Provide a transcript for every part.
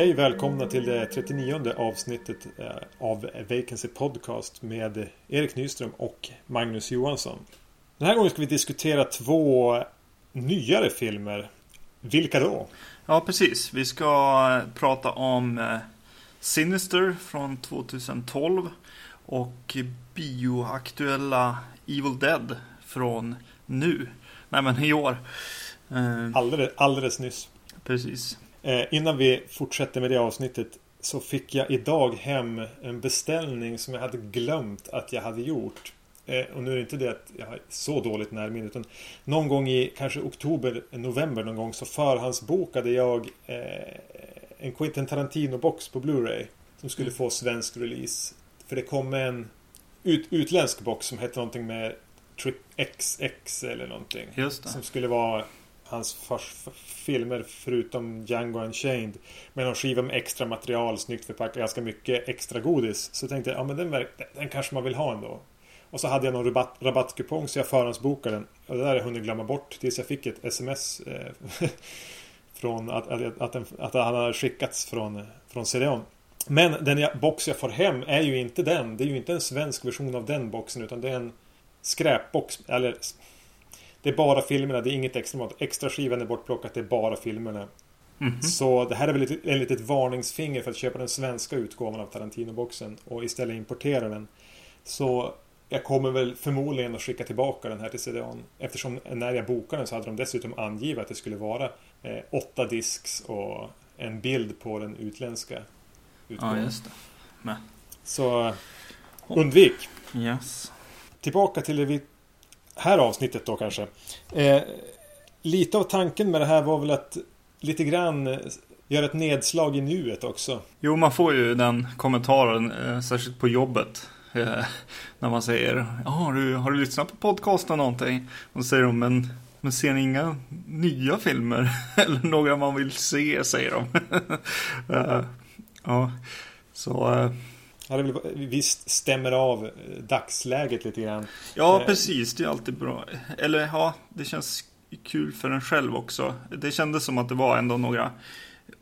Hej välkomna till det 39 avsnittet eh, av Vacancy Podcast med Erik Nyström och Magnus Johansson. Den här gången ska vi diskutera två nyare filmer. Vilka då? Ja, precis. Vi ska prata om eh, Sinister från 2012 och bioaktuella Evil Dead från nu. Nej, men i år. Eh, alldeles, alldeles nyss. Precis. Eh, innan vi fortsätter med det avsnittet så fick jag idag hem en beställning som jag hade glömt att jag hade gjort. Eh, och nu är det inte det att jag har så dåligt närminne utan någon gång i kanske oktober, november någon gång så förhandsbokade jag eh, en Quentin Tarantino-box på Blu-ray som skulle få svensk release. För det kom en ut, utländsk box som hette någonting med Trip XX eller någonting. Som skulle vara hans filmer förutom Django Unchained. Med någon skiva med extra material, snyggt förpackat, ganska mycket extra godis. Så tänkte jag, ja men den, den kanske man vill ha ändå. Och så hade jag någon rabatt, rabattkupong så jag förhandsbokade den. Och det där har jag hunnit glömma bort tills jag fick ett sms. Eh, från att, att, att, den, att han hade skickats från, från CDON. Men den jag, box jag får hem är ju inte den. Det är ju inte en svensk version av den boxen utan det är en skräpbox. Eller det är bara filmerna, det är inget extra mat. Extra skivan är bortplockat, det är bara filmerna. Mm -hmm. Så det här är väl ett, ett litet varningsfinger för att köpa den svenska utgåvan av Tarantino-boxen och istället importera den. Så jag kommer väl förmodligen att skicka tillbaka den här till CDON. Eftersom när jag bokade den så hade de dessutom angivit att det skulle vara eh, åtta disks och en bild på den utländska utgåvan. Ja, just det. Men. Så undvik. Yes. Tillbaka till det vi här avsnittet då kanske. Eh, lite av tanken med det här var väl att lite grann eh, göra ett nedslag i nuet också. Jo, man får ju den kommentaren, eh, särskilt på jobbet. Eh, när man säger, ja, har du, har du lyssnat på podcasten någonting? Och så säger de, men, men ser ni inga nya filmer? Eller några man vill se, säger de. Eh, ja, så eh, Ja, det väl, visst stämmer av dagsläget lite grann. Ja, precis. Det är alltid bra. Eller ja, det känns kul för en själv också. Det kändes som att det var ändå några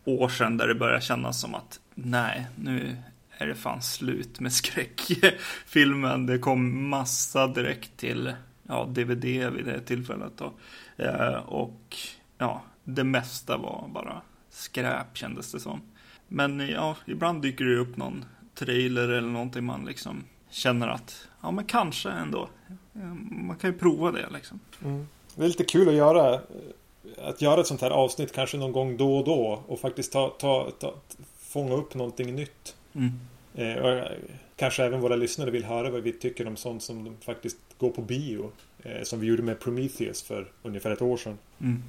år sedan där det började kännas som att nej, nu är det fan slut med skräckfilmen. Det kom massa direkt till ja, DVD vid det tillfället. Då. Eh, och ja, det mesta var bara skräp kändes det som. Men ja, ibland dyker det upp någon trailer eller någonting man liksom känner att, ja men kanske ändå. Eh, man kan ju prova det liksom. Mm. Det är lite kul att göra. Att göra ett sånt här avsnitt kanske någon gång då och då. Och faktiskt ta, ta, ta fånga upp någonting nytt. Mm. Eh, kanske även våra lyssnare vill höra vad vi tycker om sånt som faktiskt går på bio. Eh, som vi gjorde med Prometheus för ungefär ett år sedan. Mm.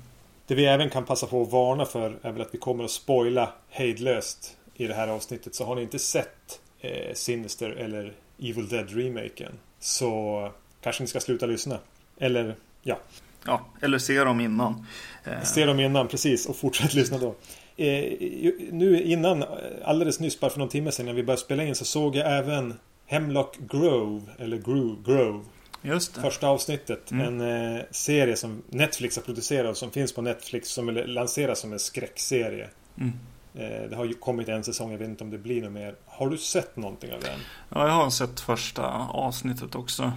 Det vi även kan passa på att varna för är väl att vi kommer att spoila hejdlöst i det här avsnittet så har ni inte sett eh, Sinister eller Evil Dead-remaken så kanske ni ska sluta lyssna. Eller ja. Ja, eller se dem innan. Eh. Se dem innan, precis. Och fortsätt lyssna då. Eh, nu innan, alldeles nyss, bara för någon timme sedan när vi började spela in så såg jag även Hemlock Grove, eller Grove, Grove Just det. Första avsnittet. Mm. En eh, serie som Netflix har producerat och som finns på Netflix som lanseras som en skräckserie. Mm. Eh, det har ju kommit en säsong, jag vet inte om det blir något mer. Har du sett någonting av den? Ja, jag har sett första avsnittet också.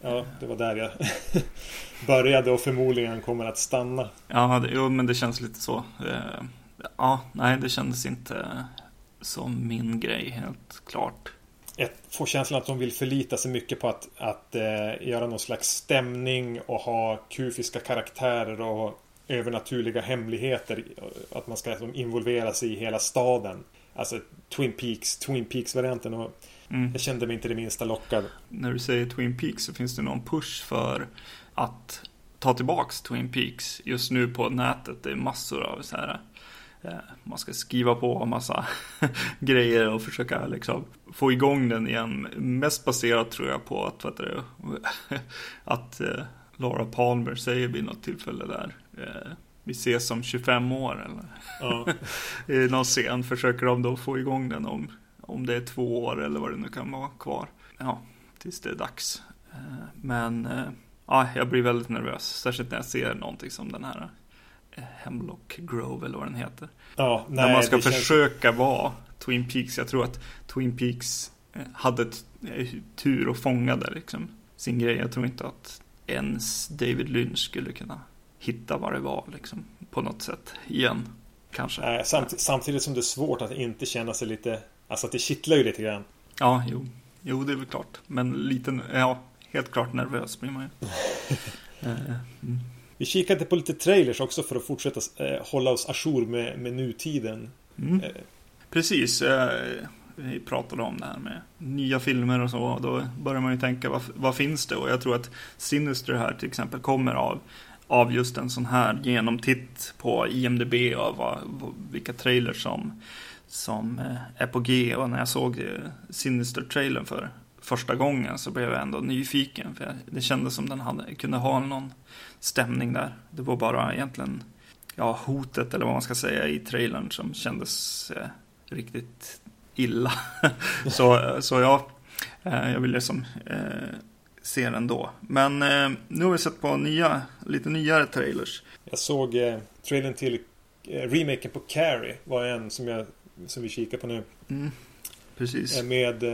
Ja, det var där jag började och förmodligen kommer att stanna. Ja, det, jo, men det känns lite så. Eh, ja, nej, det kändes inte som min grej, helt klart. Jag får känslan att de vill förlita sig mycket på att, att eh, göra någon slags stämning och ha kufiska karaktärer och övernaturliga hemligheter. Att man ska liksom involvera sig i hela staden. Alltså Twin Peaks, Twin Peaks-varianten. Och mm. Jag kände mig inte det minsta lockad. När du säger Twin Peaks så finns det någon push för att ta tillbaks Twin Peaks. Just nu på nätet det är massor av så här eh, man ska skriva på massa grejer och försöka liksom få igång den igen. Mest baserat tror jag på att, vad det, att eh, Laura Palmer säger vid något tillfälle där. Eh, vi ses om 25 år eller Ja. i någon scen försöker de då få igång den om, om det är två år eller vad det nu kan vara kvar. Ja, tills det är dags. Eh, Men eh, ja, jag blir väldigt nervös, särskilt när jag ser någonting som den här eh, Hemlock Grove eller vad den heter. ja när nej, man ska det känns- försöka vara Twin Peaks. Jag tror att Twin Peaks eh, hade eh, tur och fångade liksom sin grej. Jag tror inte att ens David Lynch skulle kunna hitta vad det var liksom på något sätt igen. Kanske. Nej, samt, samtidigt som det är svårt att inte känna sig lite... Alltså att det kittlar ju lite grann. Ja, jo. Jo, det är väl klart. Men lite, ja, helt klart nervös blir man ju. Eh, mm. Vi kikade på lite trailers också för att fortsätta eh, hålla oss ajour med, med nutiden. Mm. Eh, Precis. Eh, vi pratade om det här med nya filmer och så. Då börjar man ju tänka, vad, vad finns det? Och jag tror att Sinister här till exempel kommer av, av just en sån här genomtitt på IMDB av vad, vilka trailers som, som är på G. Och när jag såg Sinister-trailern för första gången så blev jag ändå nyfiken. För det kändes som den hade, kunde ha någon stämning där. Det var bara egentligen ja, hotet eller vad man ska säga i trailern som kändes eh, riktigt illa. så, så ja, eh, jag vill liksom eh, se den då. Men eh, nu har vi sett på nya, lite nyare trailers. Jag såg eh, trailern till eh, remaken på Carrie. Var en som, jag, som vi kikar på nu. Mm, precis. Med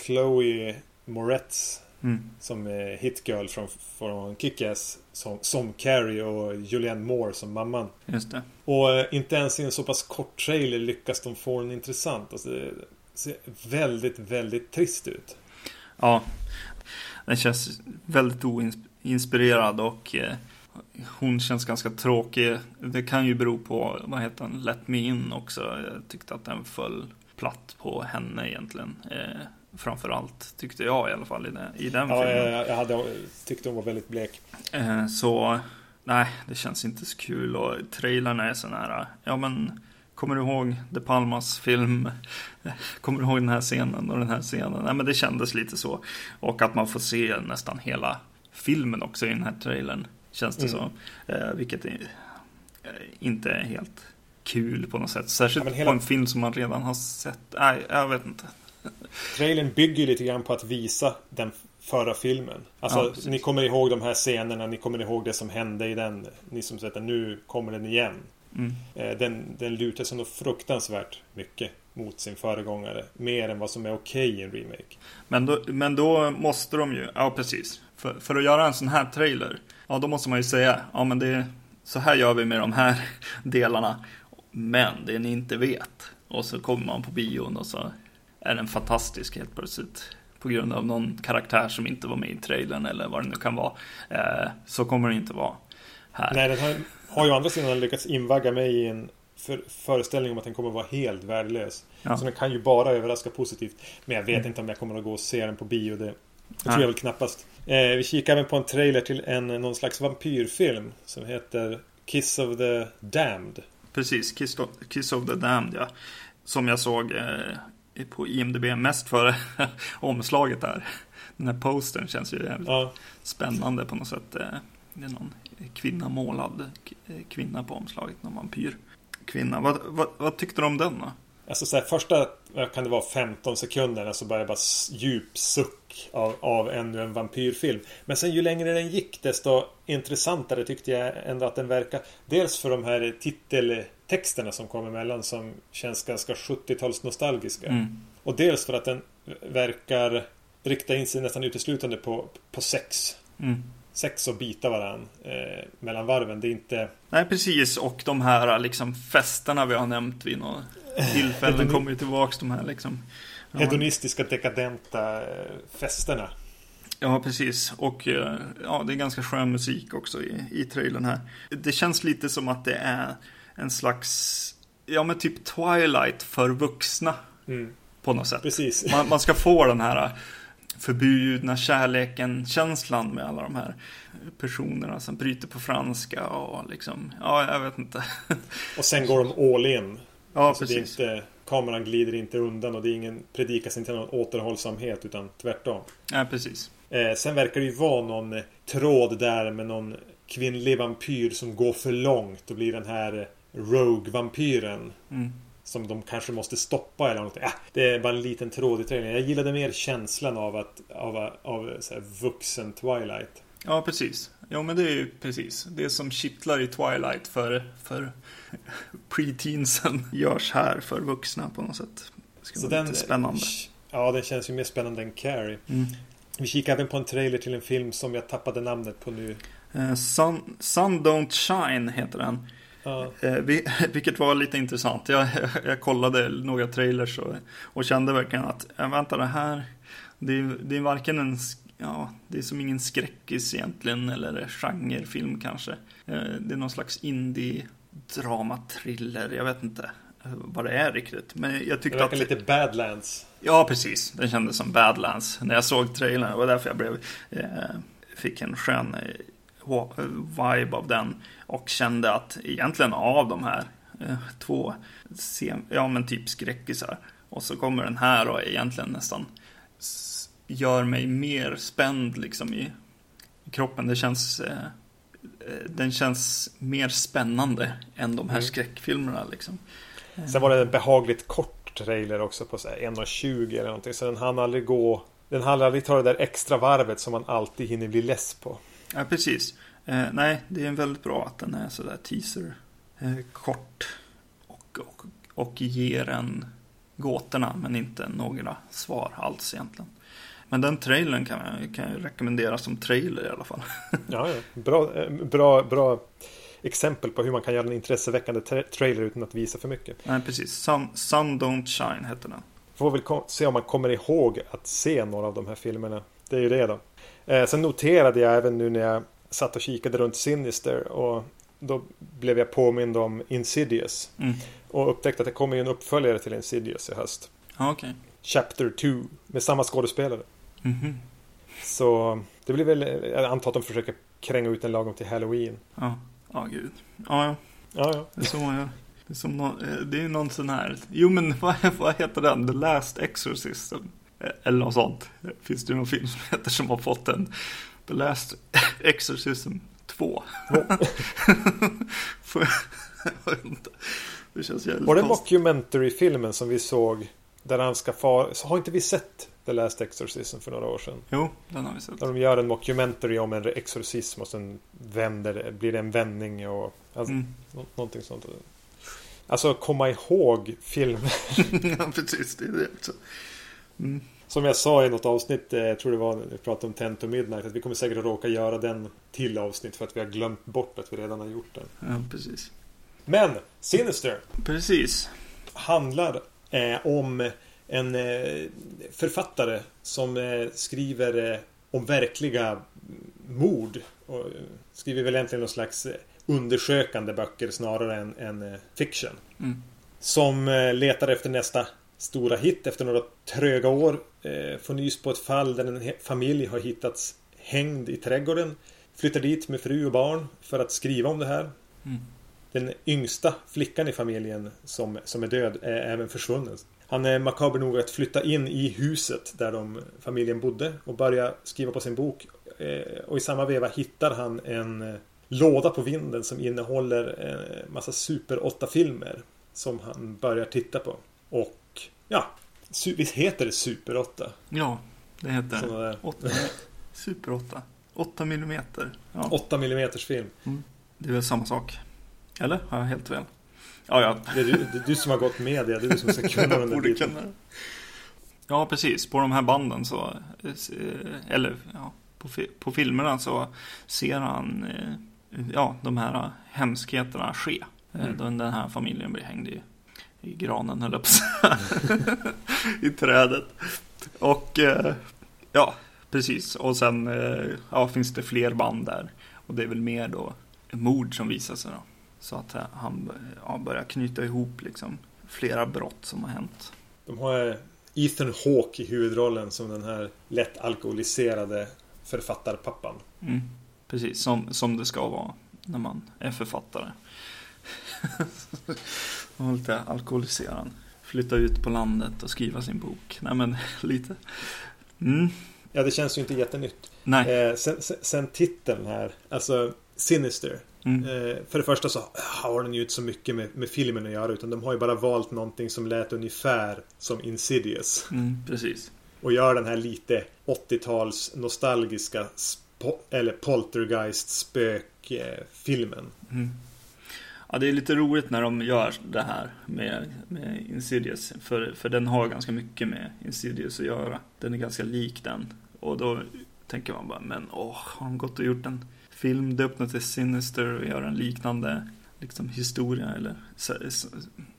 Chloe Moretz Mm, som eh, hitgirl från, från Kick-Ass som, som Carrie och Julianne Moore som mamman. just det. Och eh, inte ens i en så pass kort trailer lyckas de få den intressant. Alltså, det ser väldigt, väldigt trist ut. Ja, den känns väldigt oinspirerad och eh, hon känns ganska tråkig. Det kan ju bero på, vad heter den, Let Me In också. Jag tyckte att den föll platt på henne egentligen. Eh, framförallt tyckte jag i alla fall i den, i den Ja, filmen. jag, jag hade, tyckte hon var väldigt blek. Eh, så nej, det känns inte så kul och trailern är sån här, ja men kommer du ihåg De Palmas film? Kommer du ihåg den här scenen och den här scenen? Nej men det kändes lite så. Och att man får se nästan hela filmen också i den här trailern. Känns det Mm. så. Eh, vilket är, eh, inte är helt kul på något sätt. Särskilt Ja, hela- på en film som man redan har sett. Nej, jag vet inte. Trailern bygger ju lite grann på att visa den förra filmen. Alltså, Ja, ni kommer ihåg de här scenerna, ni kommer ihåg det som hände i den. Ni som sett den, nu kommer den igen. Mm. Eh, Den, den lutar sig nog fruktansvärt mycket mot sin föregångare. Mer än vad som är okej i en remake. Men då, men då måste de ju, ja precis. För, för att göra en sån här trailer, ja då måste man ju säga, ja men det, så här gör vi med de här delarna. Men det ni inte vet. Och så kommer man på bion och så är den fantastisk helt plötsligt. På grund av någon karaktär som inte var med i trailern eller vad det nu kan vara. Eh, så kommer det inte vara här. Nej, den har, har ju å andra sidan lyckats invagga mig i en för, föreställning om att den kommer vara helt värdelös. Ja. Så den kan ju bara överraska positivt. Men jag vet Mm. inte om jag kommer att gå och se den på bio. Det, det tror jag väl knappast. Eh, vi kikar även på en trailer till en någon slags vampyrfilm. Som heter Kiss of the Damned. Precis, Kiss of, Kiss of the Damned ja. Som jag såg eh, på IMDB mest för omslaget där. Den här postern känns ju jävligt Ja, spännande på något sätt. Eh, Det är någon kvinna målad eh, kvinna på omslaget, någon vampyr. Kvinna. Vad, vad, vad tyckte du om den då? Alltså så här, första, kan det vara, 15 sekunderna så börjar jag bara djup suck av, av ännu en vampyrfilm. Men sen ju längre den gick desto intressantare tyckte jag ändå att den verkar. Dels för de här titeltexterna som kommer emellan som känns ganska 70-tals nostalgiska. Mm. Och dels för att den verkar rikta in sig nästan uteslutande på, på sex. Mm. Sex och bita varann eh, mellan varven. Det är inte... Nej, precis. Och de här liksom festerna vi har nämnt vid några tillfällen kommer ju tillbaks. De här liksom. Ja, hedonistiska dekadenta eh, festerna. Ja, precis. Och eh, ja, det är ganska skön musik också i, i trailern här. Det känns lite som att det är en slags, ja men typ Twilight för vuxna Mm, på något sätt. precis. Man, man ska få den här förbjudna kärleken-känslan med alla de här personerna som bryter på franska och liksom, ja jag vet inte. Och sen går de all in. Ja, Alltså det är precis. inte, kameran glider inte undan och det är ingen, predikas inte någon återhållsamhet utan tvärtom. Ja, precis. Eh, sen verkar det ju vara någon eh, tråd där med någon kvinnlig vampyr som går för långt och blir den här Rogue-vampyren. Mm. Som de kanske måste stoppa eller något. Ja, det är bara en liten tråd i trailern. Jag gillade mer känslan av att av, av så här, vuxen Twilight. Ja, precis. Ja, men det är ju precis. Det som kittlar i Twilight för, för pre-teensen görs här för vuxna på något sätt. Det ska Så vara den, lite spännande. Ja, den känns ju mer spännande än Carrie. Mm. Vi kikade även på en trailer till en film som jag tappade namnet på nu. Eh, Sun, Sun Don't Shine heter den. Ja, Eh, vi, vilket var lite intressant. Jag, jag kollade några trailers och, och kände verkligen att, äh, vänta det här, det är, det är varken en, ja, det är som ingen skräckis egentligen, eller genrefilm kanske. Eh, det är någon slags indie drama thriller, jag vet inte eh, vad det är riktigt. Men jag det tyckte verkar att... lite Badlands. Ja, precis. Den kändes som Badlands när jag såg trailern. Det var därför jag blev, eh, fick en skön eh, vibe av den. Och kände att egentligen av de här eh, två, ja men typ skräckisar. Och så kommer den här och egentligen nästan gör mig mer spänd liksom i, kroppen. Det känns, eh, eh, den känns mer spännande än de här Mm. skräckfilmerna liksom. Sen var det en behagligt kort trailer också på så här 1.20 eller någonting. Så den hann aldrig gå... Den hann aldrig ta det där extra varvet som man alltid hinner bli less på. Ja, precis. Eh, nej, det är väldigt bra att den är sådär teaser. Eh, kort. Och, och, och ger en gåtorna, men inte några svar alls egentligen. Men den trailern kan jag, kan jag rekommendera som trailer i alla fall. Ja, ja. Bra, eh, bra, bra exempel på hur man kan göra en intresseväckande tra- trailer utan att visa för mycket. nej, precis. Sun, Sun Don't Shine heter den. Får väl se om man kommer ihåg att se några av de här filmerna. Det är ju det då. Eh, sen noterade jag även nu när jag satt och kikade runt Sinister och då blev jag påmind om Insidious. Mm. Och upptäckte att det kommer en uppföljare till Insidious i höst. Ja, okej. Chapter 2 med samma skådespelare. Mhm. Så det blir väl, jag antar att de försöker kränga ut en lagom till Halloween. Ja, ja gud. Ja, ja. Ja, ja. Det är så man gör. Det är, som eh, det är någon sån här, jo men vad, vad heter den? The Last Exorcism. Eh, Eller något sånt. Finns det någon film som heter som har fått en The Last Exorcism 2? För, jag vet inte. det känns jävligt Var det mockumentary-filmen som vi såg där han ska fara... Har inte vi sett The Last Exorcism för några år sedan? Jo, den har vi sett. Där de gör en mockumentary om en exorcism och sen vänder, blir det en vändning och alltså, Mm. nå- någonting sånt. Alltså komma ihåg filmer. ja, precis. Det är det också. Mm. Som jag sa i något avsnitt, eh, jag tror det var när vi pratade om Ten to Midnight, att vi kommer säkert att råka göra den till avsnitt för att vi har glömt bort att vi redan har gjort den. Ja, precis. Men Sinister Precis. handlar eh, om en eh, författare som eh, skriver eh, om verkliga mord. Och, eh, skriver väl egentligen någon slags undersökande böcker snarare än, än fiction. Mm. Som letar efter nästa stora hit efter några tröga år. Eh, får nys på ett fall där en familj har hittats hängd i trädgården. Flyttar dit med fru och barn för att skriva om det här. Mm. Den yngsta flickan i familjen som, som är död är även försvunnen. Han är makaber nog att flytta in i huset där de, familjen bodde och börja skriva på sin bok. Eh, och i samma veva hittar han en eh, låda på vinden som innehåller en massa Super 8-filmer. Som han börjar titta på. Och ja, visst heter det Super 8? Ja, det heter där 8, Super 8. 8 millimeter. Ja, 8 mm film. det är väl samma sak. Eller? Har jag helt fel? Ja, ja. Det är du, det är du som har gått med det. Det är du som ska kunna den där biten. det. Ja, precis. På de här banden så, eh, eller ja, på, på filmerna så ser han eh, ja, de här hemskheterna ske. Eh, Mm. Den här familjen blir hängd i, i granen, höll jag på. I trädet. Och eh, ja, precis. Och sen eh, ja, finns det fler band där. Och det är väl mer då mord som visar sig då. Så att eh, han ja, börjar knyta ihop liksom flera brott som har hänt. De har Ethan Hawke i huvudrollen som den här lätt alkoholiserade författarpappan. Mm, precis, som, som det ska vara när man är författare. Var lite alkoholiserad. Flytta ut på landet och skriva sin bok. Nej men lite. Mm, Ja, det känns ju inte jättenytt. nej. Eh, sen, sen, titeln här. Alltså, Sinister. Mm. Eh, för det första så har den ju inte så mycket med, med filmen att göra utan de har ju bara valt någonting som lät ungefär som Insidious. Mm, precis. Och gör den här lite 80-tals nostalgiska eller poltergeist spökfilmen. Mm. Ja, det är lite roligt när de gör det här med, med Insidious. För, för den har ganska mycket med Insidious att göra. Den är ganska lik den. Och då tänker man bara, men åh, har de gått och gjort en film döpt till Sinister och gör en liknande liksom, historia? Eller så, så,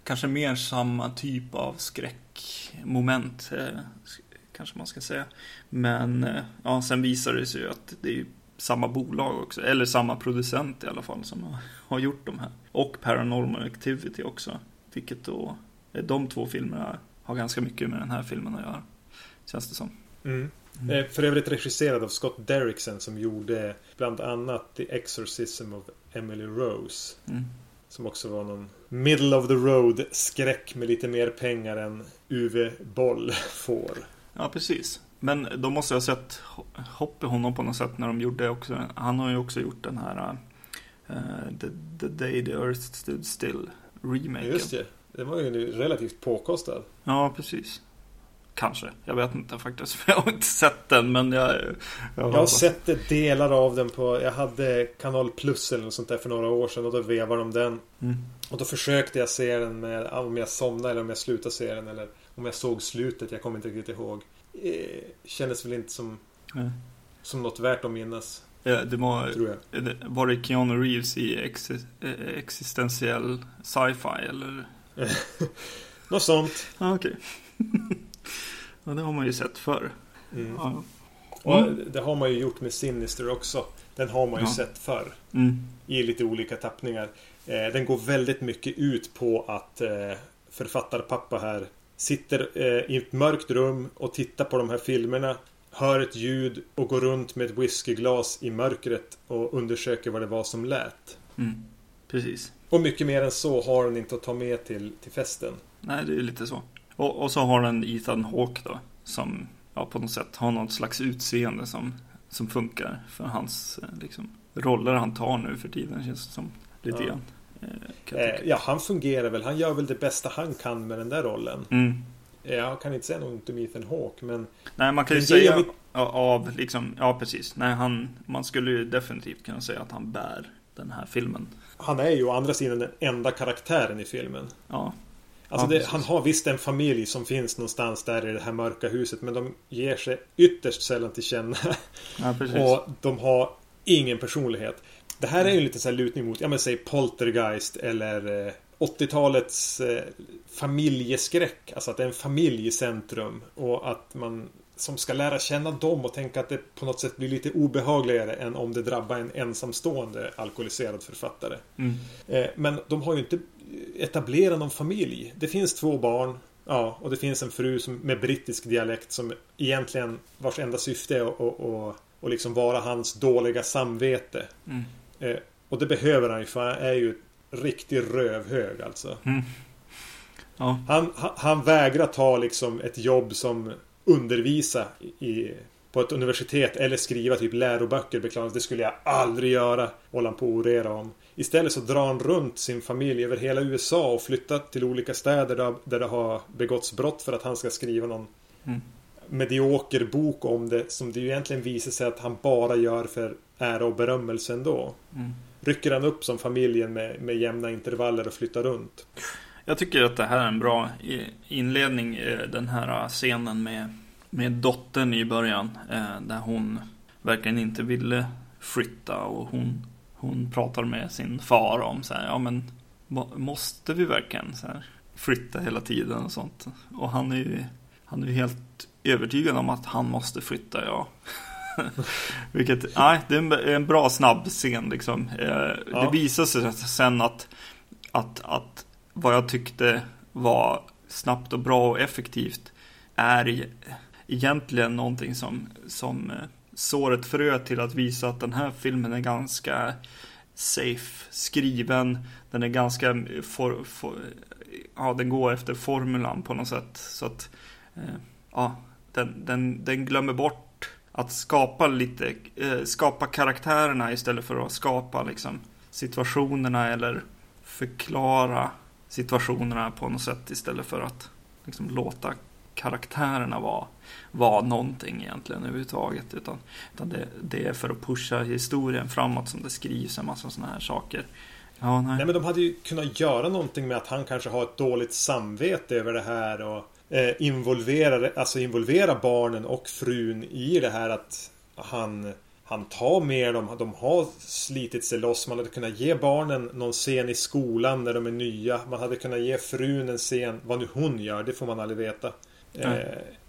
kanske mer samma typ av skräckmoment, eh, kanske man ska säga. Men eh, ja, sen visar det sig ju att det är samma bolag också, eller samma producent i alla fall som har, har gjort de här. Och Paranormal Activity också, vilket då, eh, de två filmerna har ganska mycket med den här filmen att göra. Känns det som. Mm. Mm. Eh, För övrigt regisserad av Scott Derrickson som gjorde bland annat The Exorcism of Emily Rose. Mm. Som också var någon middle of the road skräck med lite mer pengar än Uwe Boll får. Ja, precis. Men de måste ha sett hopp i honom på något sätt när de gjorde också. Han har ju också gjort den här uh, the, the Day the Earth Stood Still remaken. Just det. Den var ju relativt påkostad. Ja, precis. Kanske. Jag vet inte faktiskt. För jag har inte sett den, men jag... Jag, Jag har sett det, delar av den på... Jag hade Kanal Plus eller något sånt där för några år sedan och då vevade de den. Mm. Och då försökte jag se den med om jag somnade eller om jag slutade se den eller om jag såg slutet. Jag kommer inte riktigt ihåg. Eh, kändes väl inte som, Nej. som något värt att minnas, Ja, Det var, tror jag. det- var det Keanu Reeves i exi, eh, existentiell sci-fi eller? Något sånt. Ja, okej. ja, det har man ju sett förr. Mm. Ja. Och det har man ju gjort med Sinister också. Den har man ju Ja. sett förr. Mm. I lite olika tappningar. Eh, den går väldigt mycket ut på att eh, författarpappa här sitter eh, i ett mörkt rum och tittar på de här filmerna. Hör ett ljud och går runt med ett whiskyglas i mörkret och undersöker vad det var som lät. Mm. Precis. Och mycket mer än så har den inte att ta med till, till festen. Nej, det är lite så. Och, och så har den Ethan Hawke då. Som ja, på något sätt har något slags utseende som, som funkar för hans eh, liksom, roller han tar nu för tiden. Känns det som. Lite Ja. grann. Eh, ja, han fungerar väl. Han gör väl det bästa han kan med den där rollen. Mm. Eh, Jag kan inte säga något om Ethan Hawke, men Nej, man kan ju säga mitt- av liksom, ja precis. Nej, han, man skulle ju definitivt kunna säga att han bär den här filmen. han är ju å andra sidan den enda karaktären i filmen. Ja, Alltså Ja, det, han har visst en familj som finns någonstans där i det här mörka huset men de ger sig ytterst sällan till känna. ja. Och de har ingen personlighet. Det här är ju en liten sån här lutning mot, ja men säg Poltergeist eller eh, 80-talets eh, familjeskräck. Alltså att det är en familj i centrum och att man som ska lära känna dem och tänka att det på något sätt blir lite obehagligare än om det drabbar en ensamstående alkoholiserad författare. Mm. Eh, Men de har ju inte etablerat någon familj. Det finns två barn. Ja, och det finns en fru som, med brittisk dialekt som egentligen vars enda syfte är att, att, att, att liksom vara hans dåliga samvete. Mm. Eh, Och det behöver han ju för han är ju riktig rövhög alltså. Mm. Ja, Han, han, vägrar ta liksom ett jobb som undervisa i, på ett universitet eller skriva typ läroböcker. Beklagar, det skulle jag aldrig göra. Håller han på att orera om. Istället så drar han runt sin familj över hela USA och flyttar till olika städer där, där det har begåtts brott för att han ska skriva någon Mm. Medioker bok om det som det ju egentligen visar sig att han bara gör för ära och berömmelse ändå. Mm. Rycker han upp som familjen med, med jämna intervaller och flyttar runt. Jag tycker att det här är en bra inledning, eh, den här scenen med, med dottern i början. eh, Där hon verkligen inte ville flytta och hon, hon pratar med sin far om så här, ja men må- måste vi verkligen så här, flytta hela tiden och sånt. Och han är ju, han är ju helt övertygad om att han måste flytta, ja. Vilket, nej, det är en, en bra snabb scen liksom. Eh, Det Ja. visar sig sen att, att, att vad jag tyckte var snabbt och bra och effektivt är egentligen någonting som, som eh, sår ett frö till att visa att den här filmen är ganska safe skriven. Den är ganska, eh, for, for, ja den går efter formulan på något sätt. Så att, eh, ja, den, den, den glömmer bort att skapa lite, eh, skapa karaktärerna istället för att skapa liksom situationerna eller förklara situationerna på något sätt istället för att liksom låta karaktärerna vara, vara någonting egentligen överhuvudtaget. Utan, utan det, det är för att pusha historien framåt som det skrivs en massa sådana här saker. Ja, nej. nej. men de hade ju kunnat göra någonting med att han kanske har ett dåligt samvete över det här och involvera, alltså involvera barnen och frun i det här att han han tar med dem, de har slitit sig loss. Man hade kunnat ge barnen någon scen i skolan när de är nya. Man hade kunnat ge frun en scen, vad nu hon gör, det får man aldrig veta. Mm. Eh,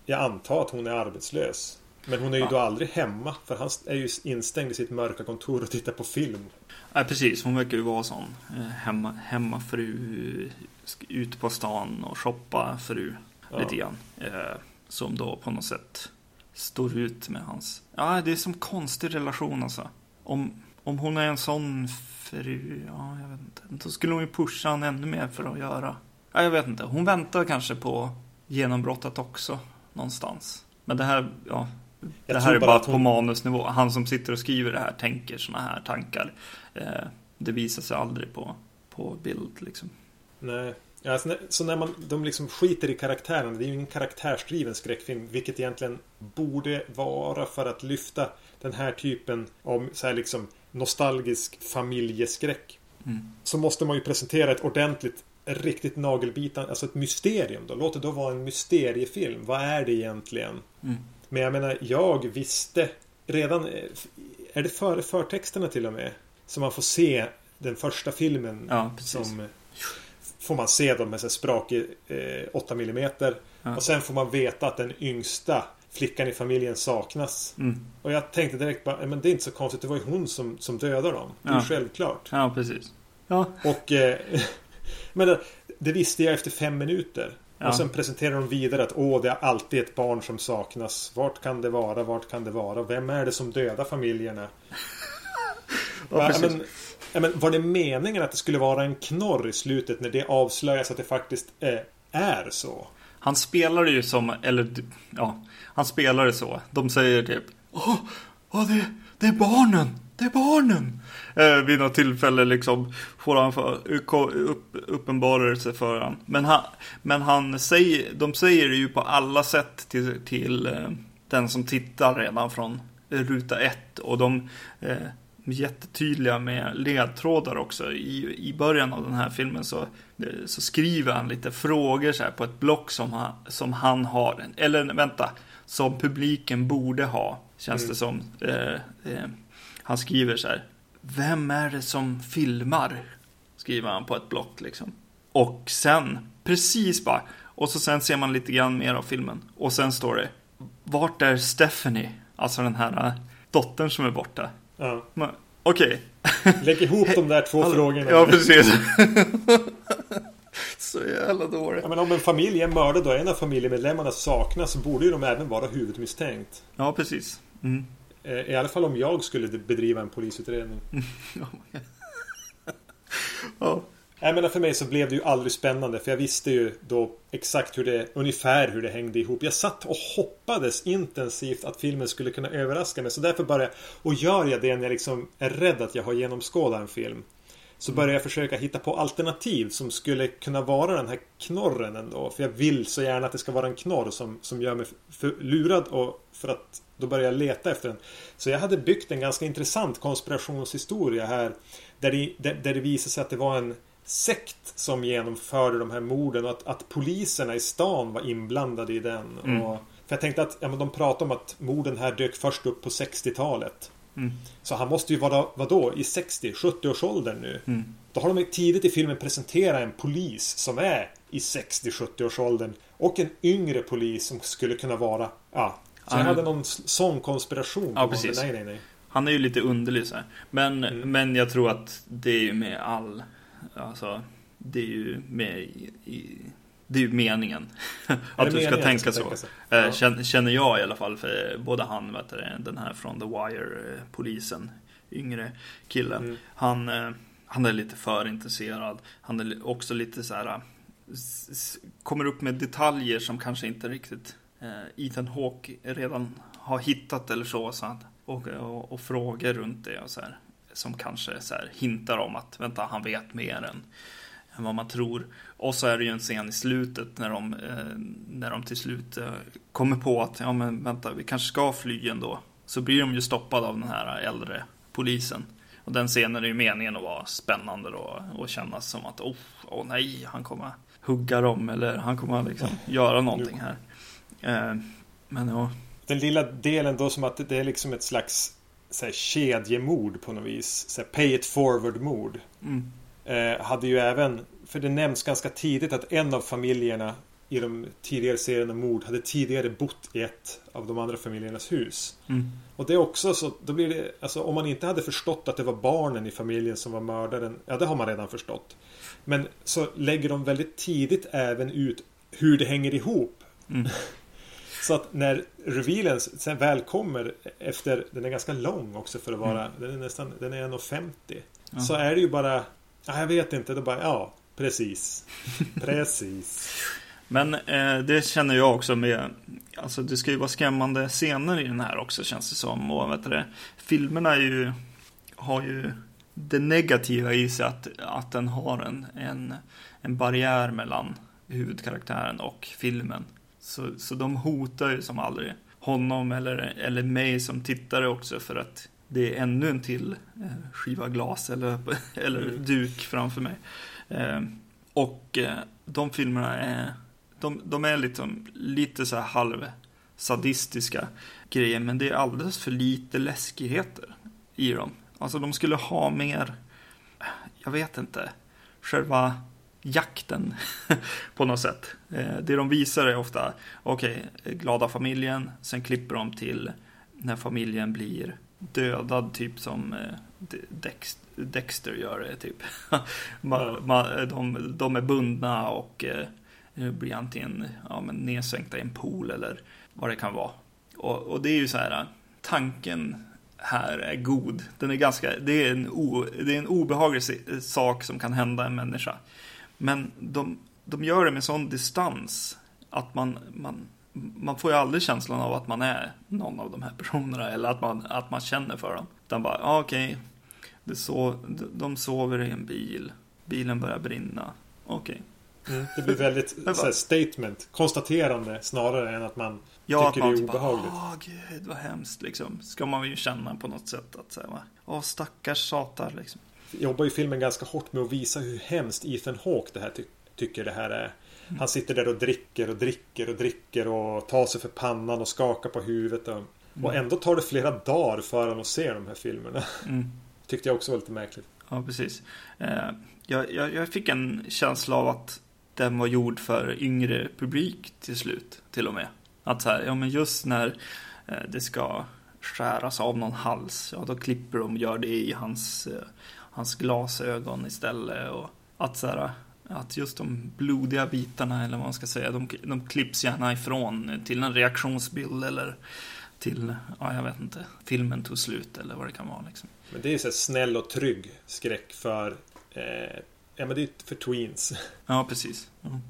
jag antar att hon är arbetslös. Men hon är ju ja. då aldrig hemma, för han är ju instängd i sitt mörka kontor och tittar på film. Nej, precis. Hon verkar ju vara sån eh, hemma, hemmafru, ute på stan och shoppa fru ja. lite grann. Eh, som då på något sätt står ut med hans... Ja, det är som konstig relation alltså. Om, om hon är en sån fru, ja, jag vet inte. Då skulle hon ju pusha honom ännu mer för att göra... Ja, jag vet inte. Hon väntar kanske på genombrottet också, någonstans. Men det här, ja. Jag det här är bara, bara hon... på manusnivå. Han som sitter och skriver det här tänker såna här tankar. Eh, det visar sig aldrig på, på bild liksom. Nej, Alltså, så när man, de liksom skiter i karaktären. Det är ju ingen karaktärsdriven skräckfilm. Vilket egentligen borde vara för att lyfta den här typen av så här liksom nostalgisk familjeskräck. Mm. Så måste man ju presentera ett ordentligt riktigt nagelbitande, alltså ett mysterium då. Låt det då vara en mysteriefilm. Vad är det egentligen? Mm. Men jag menar, jag visste redan, är det före förtexterna till och med? Så man får se den första filmen ja, som får man se dem med sprakig eh, 8 mm. Ja. Och sen får man veta att den yngsta flickan i familjen saknas. Mm. Och jag tänkte direkt bara, men det är inte så konstigt. Det var ju hon som, som dödade dem. Det är ja. självklart. Ja, precis. Ja. Och eh, Men det, det, visste jag efter fem minuter. Ja. Och sen presenterar de vidare att åh, det är alltid ett barn som saknas. Vart kan det vara? Vart kan det vara? Vem är det som dödar familjerna? ja, men, Ja, men var det meningen att det skulle vara en knorr i slutet när det avslöjas att det faktiskt eh, är så? Han spelar det ju som, eller ja, han spelar det så. De säger typ Åh, åh det, det är barnen! Det är barnen! Eh, vid något tillfälle liksom får han för, upp, uppenbarelse för han. Men han, men han säger, de säger det ju på alla sätt till, till eh, den som tittar redan från ruta ett. Och de eh, jättetydliga med ledtrådar också. I, I början av den här filmen så, så skriver han lite frågor så på ett block som han, som han har. Eller vänta, som publiken borde ha. Känns mm. det som. Eh, eh, han skriver så här. Vem är det som filmar? Skriver han på ett block liksom. Och sen, precis bara. Och så sen ser man lite grann mer av filmen. Och sen står det. Vart är Stephanie? Alltså den här äh, dottern som är borta. Ja. Okej. Okay. Lägg ihop de där två frågorna. Ja, precis. så jävla dåligt. Ja, men om en familj är mördad och en av familjemedlemmarna saknas så borde ju de även vara huvudmisstänkt. Ja, precis. Mm. Eh, I alla fall om jag skulle bedriva en polisutredning. ja. Jag menar för mig så blev det ju aldrig spännande för jag visste ju då exakt hur det, ungefär hur det hängde ihop. Jag satt och hoppades intensivt att filmen skulle kunna överraska mig så därför började och gör jag det när jag liksom är rädd att jag har genomskådat en film. Så börjar jag försöka hitta på alternativ som skulle kunna vara den här knorren ändå. För jag vill så gärna att det ska vara en knorr som, som gör mig för lurad och för att då börjar jag leta efter den. Så jag hade byggt en ganska intressant konspirationshistoria här. Där det, där, där det visade sig att det var en sekt som genomförde de här morden och att, att poliserna i stan var inblandade i den. Mm. Och, för jag tänkte att ja, men de pratade om att morden här dök först upp på 60-talet. Mm. Så han måste ju vara, vadå, i 60-70-årsåldern nu. Mm. Då har de tidigt i filmen presenterat en polis som är i 60-70-årsåldern. Och en yngre polis som skulle kunna vara, ja. Så jag hade någon sån konspiration. Ja, precis. Nej, nej, nej. Han är ju lite underlig så här. Men, mm. men jag tror att det är ju med all Alltså, det är ju med i, i det är ju meningen. att du ska tänka så. Tänka eh, ja. Känner jag i alla fall. För både han, vet du, den här från The Wire-polisen, yngre kille. Mm. Han, eh, han är lite för intresserad. Han är också lite så här. Kommer upp med detaljer som kanske inte riktigt Ethan Hawke redan har hittat eller så. så och, och, och frågor runt det och så här. Som kanske så här, hintar om att vänta, han vet mer än, än vad man tror. Och så är det ju en scen i slutet när de, eh, när de till slut eh, kommer på att ja men vänta, vi kanske ska fly ändå. Så blir de ju stoppade av den här äldre polisen. Och den scenen är ju meningen att vara spännande då och kännas som att oh, oh nej, han kommer hugga dem eller han kommer liksom göra någonting här. Eh, men ja. Den lilla delen då som att det är liksom ett slags så här, kedjemord på något vis. Så här, pay it forward mord. Mm. Eh, hade ju även, för det nämns ganska tidigt att en av familjerna i de tidigare serierna mord hade tidigare bott i ett av de andra familjernas hus. Mm. Och det är också så, då blir det, alltså om man inte hade förstått att det var barnen i familjen som var mördaren, ja det har man redan förstått. Men så lägger de väldigt tidigt även ut hur det hänger ihop. Mm. Så att när revealen sen väl kommer efter, den är ganska lång också för att vara, Mm. den är nästan, den är 1,50. Ja. Så är det ju bara, ja, jag vet inte, det bara, ja, precis. Precis. Men eh, det känner jag också med, alltså det ska ju vara skrämmande scener i den här också känns det som. Och vet du filmerna är ju, har ju det negativa i sig att, att den har en, en, en barriär mellan huvudkaraktären och filmen. Så, så de hotar ju som aldrig honom eller, eller mig som tittare också för att det är ännu en till eh, skiva glas eller, eller Mm. duk framför mig. Eh, och eh, de filmerna är, de, de är liksom lite så här halv sadistiska grejer, men det är alldeles för lite läskigheter i dem. Alltså de skulle ha mer, jag vet inte, själva jakten på något sätt. Eh, Det de visar är ofta, okej, glada familjen, sen klipper de till när familjen blir dödad, typ som eh, De- Dex, Dexter gör det, typ. ma, Ja. ma, de, de är bundna och eh, blir antingen ja, men nedsänkta i en pool eller vad det kan vara. Och, och det är ju så här, tanken här är god. Den är ganska, det är en, o, det är en obehaglig sak som kan hända en människa. Men de, de gör det med sån distans att man, man, man får ju aldrig känslan av att man är någon av de här personerna eller att man, att man känner för dem. Utan bara, ja okej, det så, de- sover i en bil, bilen börjar brinna, okej. Mm, det blir väldigt bara- så här, statement, konstaterande snarare än att man Ja, att tycker man det är typ obehagligt. Åh gud vad hemskt liksom. Ska man ju känna på något sätt att säga, va? Åh stackars satar liksom. jobbar ju filmen ganska hårt med att visa hur hemskt Ethan Hawke det här ty tycker det här är. Han sitter där och dricker och dricker och dricker och tar sig för pannan och skakar på huvudet. Och, och ändå tar det flera dagar för honom att se de här filmerna. Mm. Tyckte jag också var lite märkligt. Ja, precis. Eh, jag, jag, jag fick en känsla av att den var gjord för yngre publik till slut, till och med. Att så här, ja men just när eh, det ska skäras av någon hals, ja då klipper de och gör det i hans, eh, hans glasögon istället. Och att så här, att just de blodiga bitarna, eller vad man ska säga, de, de klipps gärna ifrån till en reaktionsbild eller till, ja jag vet inte, filmen tog slut eller vad det kan vara liksom. Men det är så här snäll och trygg skräck för eh, Ja men det är för tweens. Ja, precis. Ja,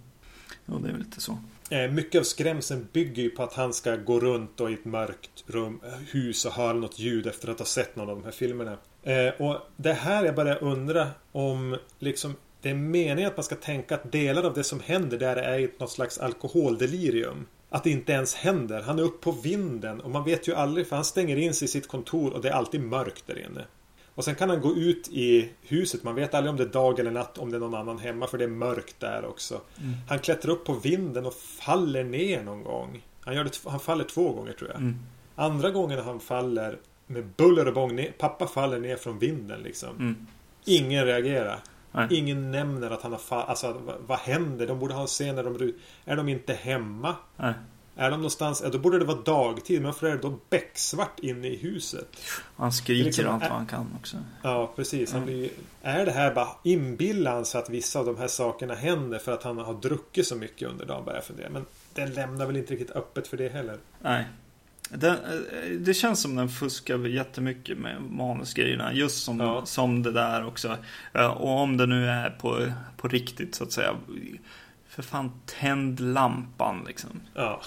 ja det är väl lite så. Eh, mycket av skrämseln bygger ju på att han ska gå runt då i ett mörkt rum, hus och höra något ljud efter att ha sett någon av de här filmerna. Eh, och det här jag börjar undra om liksom det är meningen att man ska tänka att delar av det som händer där är något slags alkoholdelirium. Att det inte ens händer. Han är uppe på vinden och man vet ju aldrig för han stänger in sig i sitt kontor och det är alltid mörkt där inne. Och sen kan han gå ut i huset. Man vet aldrig om det är dag eller natt om det är någon annan hemma för det är mörkt där också. Mm. Han klättrar upp på vinden och faller ner någon gång. Han, gör det, han faller två gånger tror jag. Mm. Andra gången han faller med buller och bång. Pappa faller ner från vinden liksom. Mm. Ingen reagerar. Nej. Ingen nämner att han har fallit. Alltså vad, händer? De borde ha en scen när de Är de inte hemma? Nej. Är de någonstans? Då borde det vara dagtid. Men varför är det då becksvart inne i huset? Han skriker Liksom, allt vad han kan också. Ja, precis. Han blir, är det här bara inbillar han sig att vissa av de här sakerna händer för att han har druckit så mycket under dagen? Börjar jag fundera. Men den lämnar väl inte riktigt öppet för det heller. Nej. Den, eh, det känns som den fuskar jättemycket med manusgrejerna. Just som, Ja. som det där också. Eh, Och om det nu är på, på riktigt så att säga. För fan, tänd lampan liksom. Ja,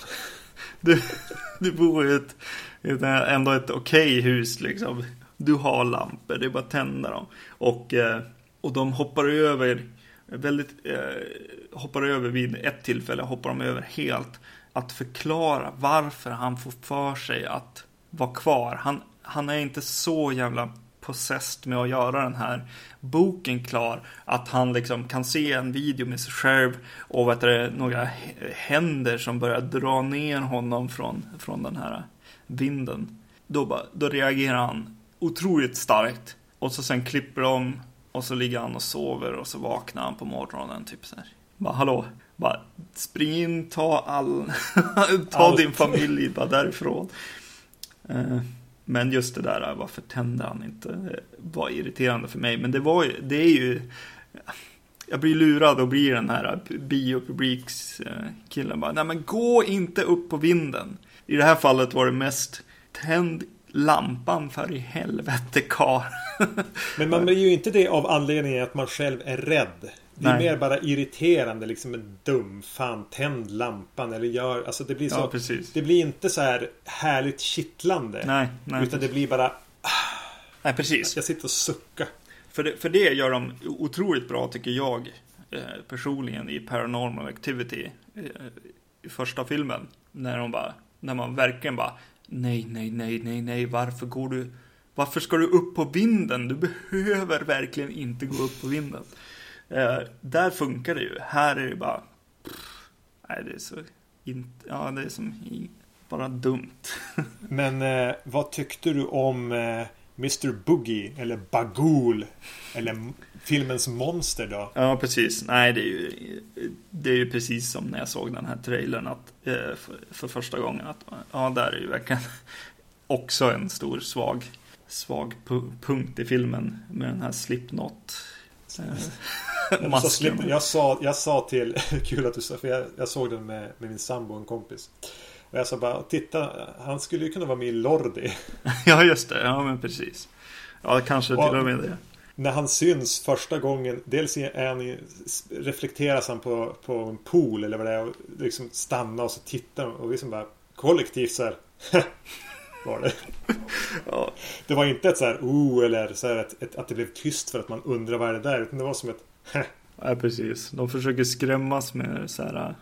du, du bor i ett, ett ändå ett okej okay hus liksom. Du har lampor, det är bara att tända dem. Och, eh, och de hoppar över väldigt hoppar över vid ett tillfälle, hoppar de över helt att förklara varför han får för sig att vara kvar. Han, han är inte så jävla possessed med att göra den här boken klar. Att han liksom kan se en video med sig själv och vet du, några händer som börjar dra ner honom från, från den här vinden. Då, bara, då reagerar han otroligt starkt. Och så sen klipper de och så ligger han och sover och så vaknar han på morgonen typ så här. Bara hallå, bara spring in, ta all, ta Allt. din familj bara därifrån. Eh, men just det där, varför tände han inte? var irriterande för mig. Men det var ju, det är ju jag blir lurad och blir den här biopublikskillen bara, nej men gå inte upp på vinden. I det här fallet var det mest, tänd lampan för i helvete kar. Men man blir ju inte det av anledningen att man själv är rädd. Det är Nej. mer bara irriterande liksom en dum fan tänd lampan eller gör alltså det blir så. Ja. Det blir inte så här härligt kittlande. Nej, nej utan det blir bara. Nej precis. Jag sitter och suckar. För det, för det gör de otroligt bra tycker jag eh, personligen i Paranormal Activity eh, i första filmen. När de bara, när man verkligen bara Nej, nej, nej, nej, nej, varför går du varför ska du upp på vinden? Du behöver verkligen inte gå upp på vinden. Eh, där funkar det ju. Här är det bara... Pff, nej, det är så... Inte, ja, det är som bara dumt. Men eh, vad tyckte du om eh, Mr Boogie eller Bagool? Eller filmens monster då? Ja, precis. Nej, det är ju, det är ju precis som när jag såg den här trailern att, eh, för, för, första gången. Att, ja, där är ju verkligen också en stor svag, svag punkt i filmen med den här Slipknot. Eh, masken. Jag, sa, jag sa till, kul att du sa, för jag, jag såg den med, med min sambo och en kompis. Och jag sa bara, titta, han skulle ju kunna vara med i Lordi. ja, just det. Ja, men precis. Ja, kanske till och med det när han syns första gången, dels är han, reflekteras han på, på en pool eller vad det är och liksom stannar och så tittar och liksom bara kollektivt så här var det. ja. Det var inte ett så här oh eller så här ett, ett, att det blev tyst för att man undrar vad är det där utan det var som ett Ja precis. De försöker skrämmas med så här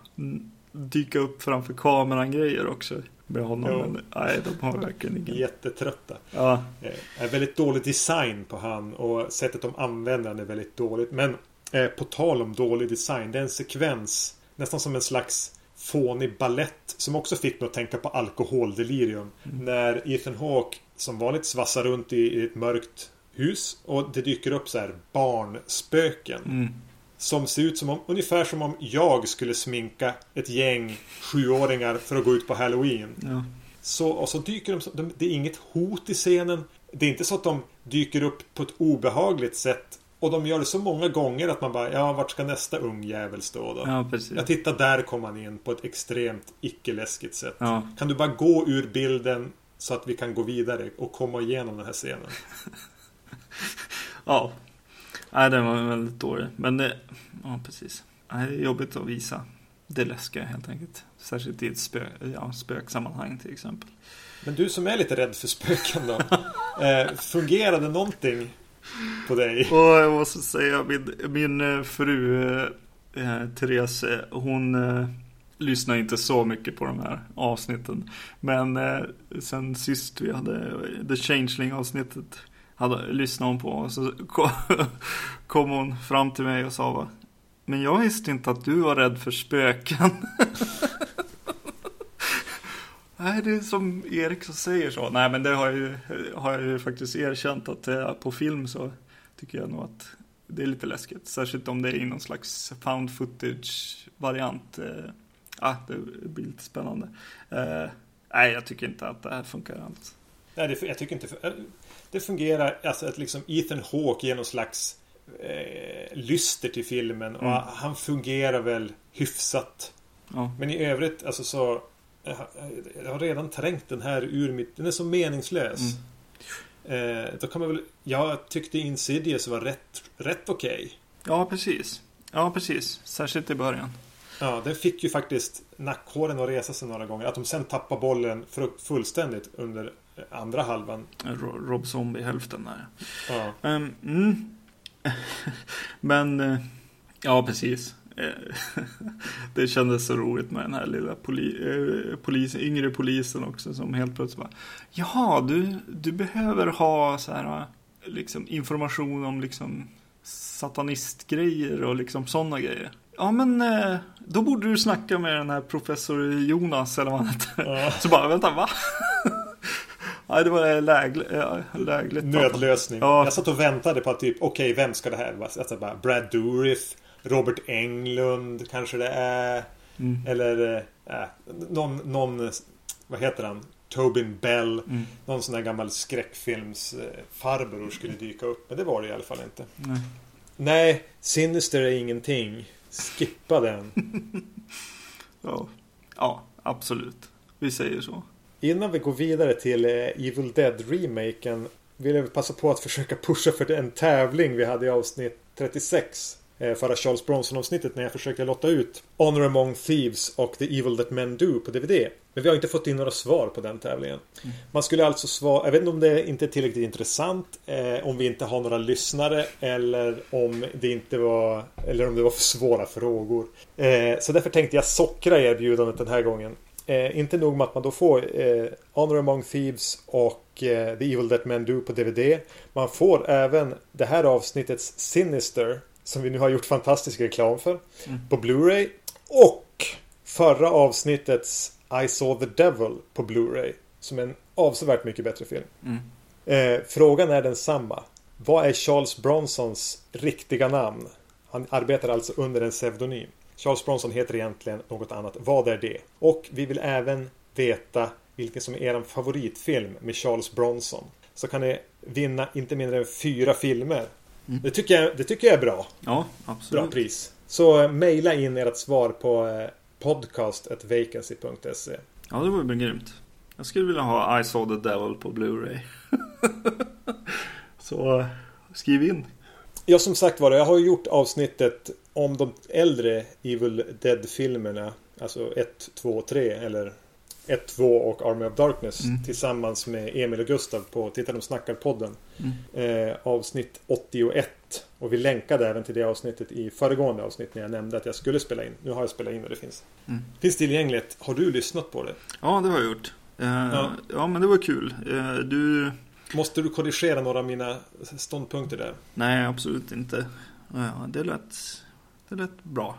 dyka upp framför kameran grejer också med honom. Jo. Men nej, de har verkligen ingen. Jättetrötta. Ja. Eh, väldigt dålig design på han och sättet de använder han är väldigt dåligt. Men eh, på tal om dålig design. Det är en sekvens nästan som en slags fånig ballett som också fick mig att tänka på alkoholdelirium. Mm. När Ethan Hawke som vanligt svassar runt i, ett mörkt hus och det dyker upp så här barnspöken. Mm. Som ser ut som om, ungefär som om jag skulle sminka ett gäng sjuåringar för att gå ut på Halloween. Ja. Så, och så dyker de, de, det är inget hot i scenen. Det är inte så att de dyker upp på ett obehagligt sätt. Och de gör det så många gånger att man bara, ja vart ska nästa ung jävel stå då? Ja, precis. Jag tittar där kommer han in på ett extremt icke-läskigt sätt. Ja. Kan du bara gå ur bilden så att vi kan gå vidare och komma igenom den här scenen? ja, Nej, den var väldigt dålig. Men det, ja precis. Det är jobbigt att visa det läskiga helt enkelt. Särskilt i ett spö, ja, spöksammanhang till exempel. Men du som är lite rädd för spöken då. eh, fungerade någonting på dig? Och jag måste säga, min, min eh, fru eh, eh, Therese, hon eh, lyssnar inte så mycket på de här avsnitten. Men eh, sen sist vi hade eh, The Changeling avsnittet hade, lyssnade hon på och så kom hon fram till mig och sa Men jag visste inte att du var rädd för spöken. Nej, det är som Erik som säger så. Nej, men det har jag ju, har jag ju faktiskt erkänt att eh, på film så tycker jag nog att det är lite läskigt. Särskilt om det är i någon slags found footage variant. Eh, ah, det blir lite spännande. Eh, nej, jag tycker inte att det här funkar alls. Nej, det, jag tycker inte det fungerar, alltså att liksom Ethan Hawke ger någon slags eh, lyster till filmen och mm. han fungerar väl hyfsat. Ja. Men i övrigt, alltså så jag har redan trängt den här ur mitt... Den är så meningslös. Mm. Eh, då kan man väl... Jag tyckte Insidious var rätt, rätt okej. Okay. Ja, precis. Ja, precis. Särskilt i början. Ja, den fick ju faktiskt nackhåren att resa sig några gånger. Att de sen tappar bollen fullständigt under andra halvan. Rob Zombie hälften där. Ja. Um, mm. Men, eh, ja precis. Eh, det kändes så roligt med den här lilla poli, eh, polis, yngre polisen också som helt plötsligt bara Jaha, du, du behöver ha så här liksom information om liksom satanistgrejer och liksom sådana grejer. Ja men då borde du snacka med den här professor Jonas eller vad han heter. Ja. Så bara, vänta va? Nej, det var lägligt. lägligt Nödlösning. Ja. Jag satt och väntade på att typ, okej, okay, vem ska det här vara? Alltså bara Brad Dourif, Robert Englund kanske det är. Mm. Eller äh, någon, någon, vad heter han? Tobin Bell. Mm. Någon sån där gammal skräckfilmsfarbror skulle dyka upp. Men det var det i alla fall inte. Nej, Nej Sinister är ingenting. Skippa den. ja. ja, absolut. Vi säger så. Innan vi går vidare till eh, Evil Dead-remaken vill jag passa på att försöka pusha för en tävling vi hade i avsnitt 36. Eh, förra Charles Bronson-avsnittet när jag försökte lotta ut Honor Among Thieves och The Evil That Men Do på DVD. Men vi har inte fått in några svar på den tävlingen. Mm. Man skulle alltså svara, jag vet inte om det inte är tillräckligt intressant, eh, om vi inte har några lyssnare eller om det inte var, eller om det var för svåra frågor. Eh, så därför tänkte jag sockra erbjudandet den här gången. Eh, inte nog med att man då får eh, Honor Among Thieves och eh, The Evil That Men Do på DVD. Man får även det här avsnittets Sinister som vi nu har gjort fantastisk reklam för mm. på Blu-ray. Och förra avsnittets I Saw the Devil på Blu-ray. Som är en avsevärt mycket bättre film. Mm. Eh, frågan är densamma. Vad är Charles Bronsons riktiga namn? Han arbetar alltså under en pseudonym. Charles Bronson heter egentligen något annat. Vad är det? Och vi vill även veta vilken som är er favoritfilm med Charles Bronson. Så kan ni vinna inte mindre än fyra filmer. Mm. Det, tycker jag, det tycker jag är bra. Ja, absolut. Bra pris. Så uh, mejla in ert svar på uh, podcast.vacancy.se Ja, det vore grymt. Jag skulle vilja ha I saw the devil på Blu-ray. Så uh, skriv in. Ja, som sagt var jag har gjort avsnittet om de äldre Evil Dead-filmerna. Alltså 1, 2, 3 eller 1, 2 och Army of Darkness mm. tillsammans med Emil och Gustav på Titta de snackar-podden. Mm. Eh, avsnitt 81. Och vi länkade även till det avsnittet i föregående avsnitt när jag nämnde att jag skulle spela in. Nu har jag spelat in och det finns. Mm. Finns tillgängligt. Har du lyssnat på det? Ja, det har jag gjort. Eh, ja. ja. men det var kul. Eh, du... Måste du korrigera några av mina ståndpunkter där? Nej, absolut inte. Ja, det lät det lät bra.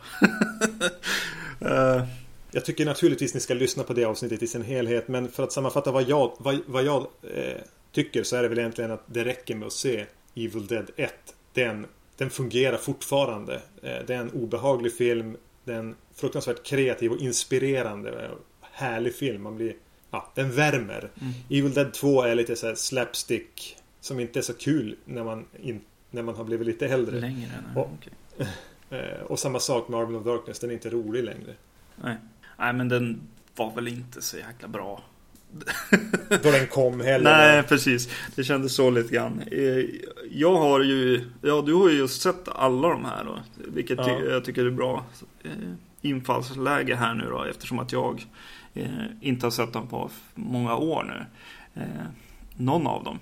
uh, jag tycker naturligtvis ni ska lyssna på det avsnittet i sin helhet. Men för att sammanfatta vad jag, vad, vad jag eh, tycker så är det väl egentligen att det räcker med att se Evil Dead 1. Den, den fungerar fortfarande. Eh, det är en obehaglig film. Det är en fruktansvärt kreativ och inspirerande härlig film. Man blir, ja, den värmer. Mm. Evil Dead 2 är lite så slapstick. Som inte är så kul när man, in, när man har blivit lite äldre. Längre? Och, okay. Eh, och samma sak med Army of Darkness, den är inte rolig längre. Nej. Nej, men den var väl inte så jäkla bra. Då den kom heller. Nej, precis. Det kändes så lite grann. Eh, jag har ju, ja du har ju just sett alla de här då. Vilket ja. jag tycker är bra eh, infallsläge här nu då. Eftersom att jag inte har sett dem på många år nu. Någon av dem.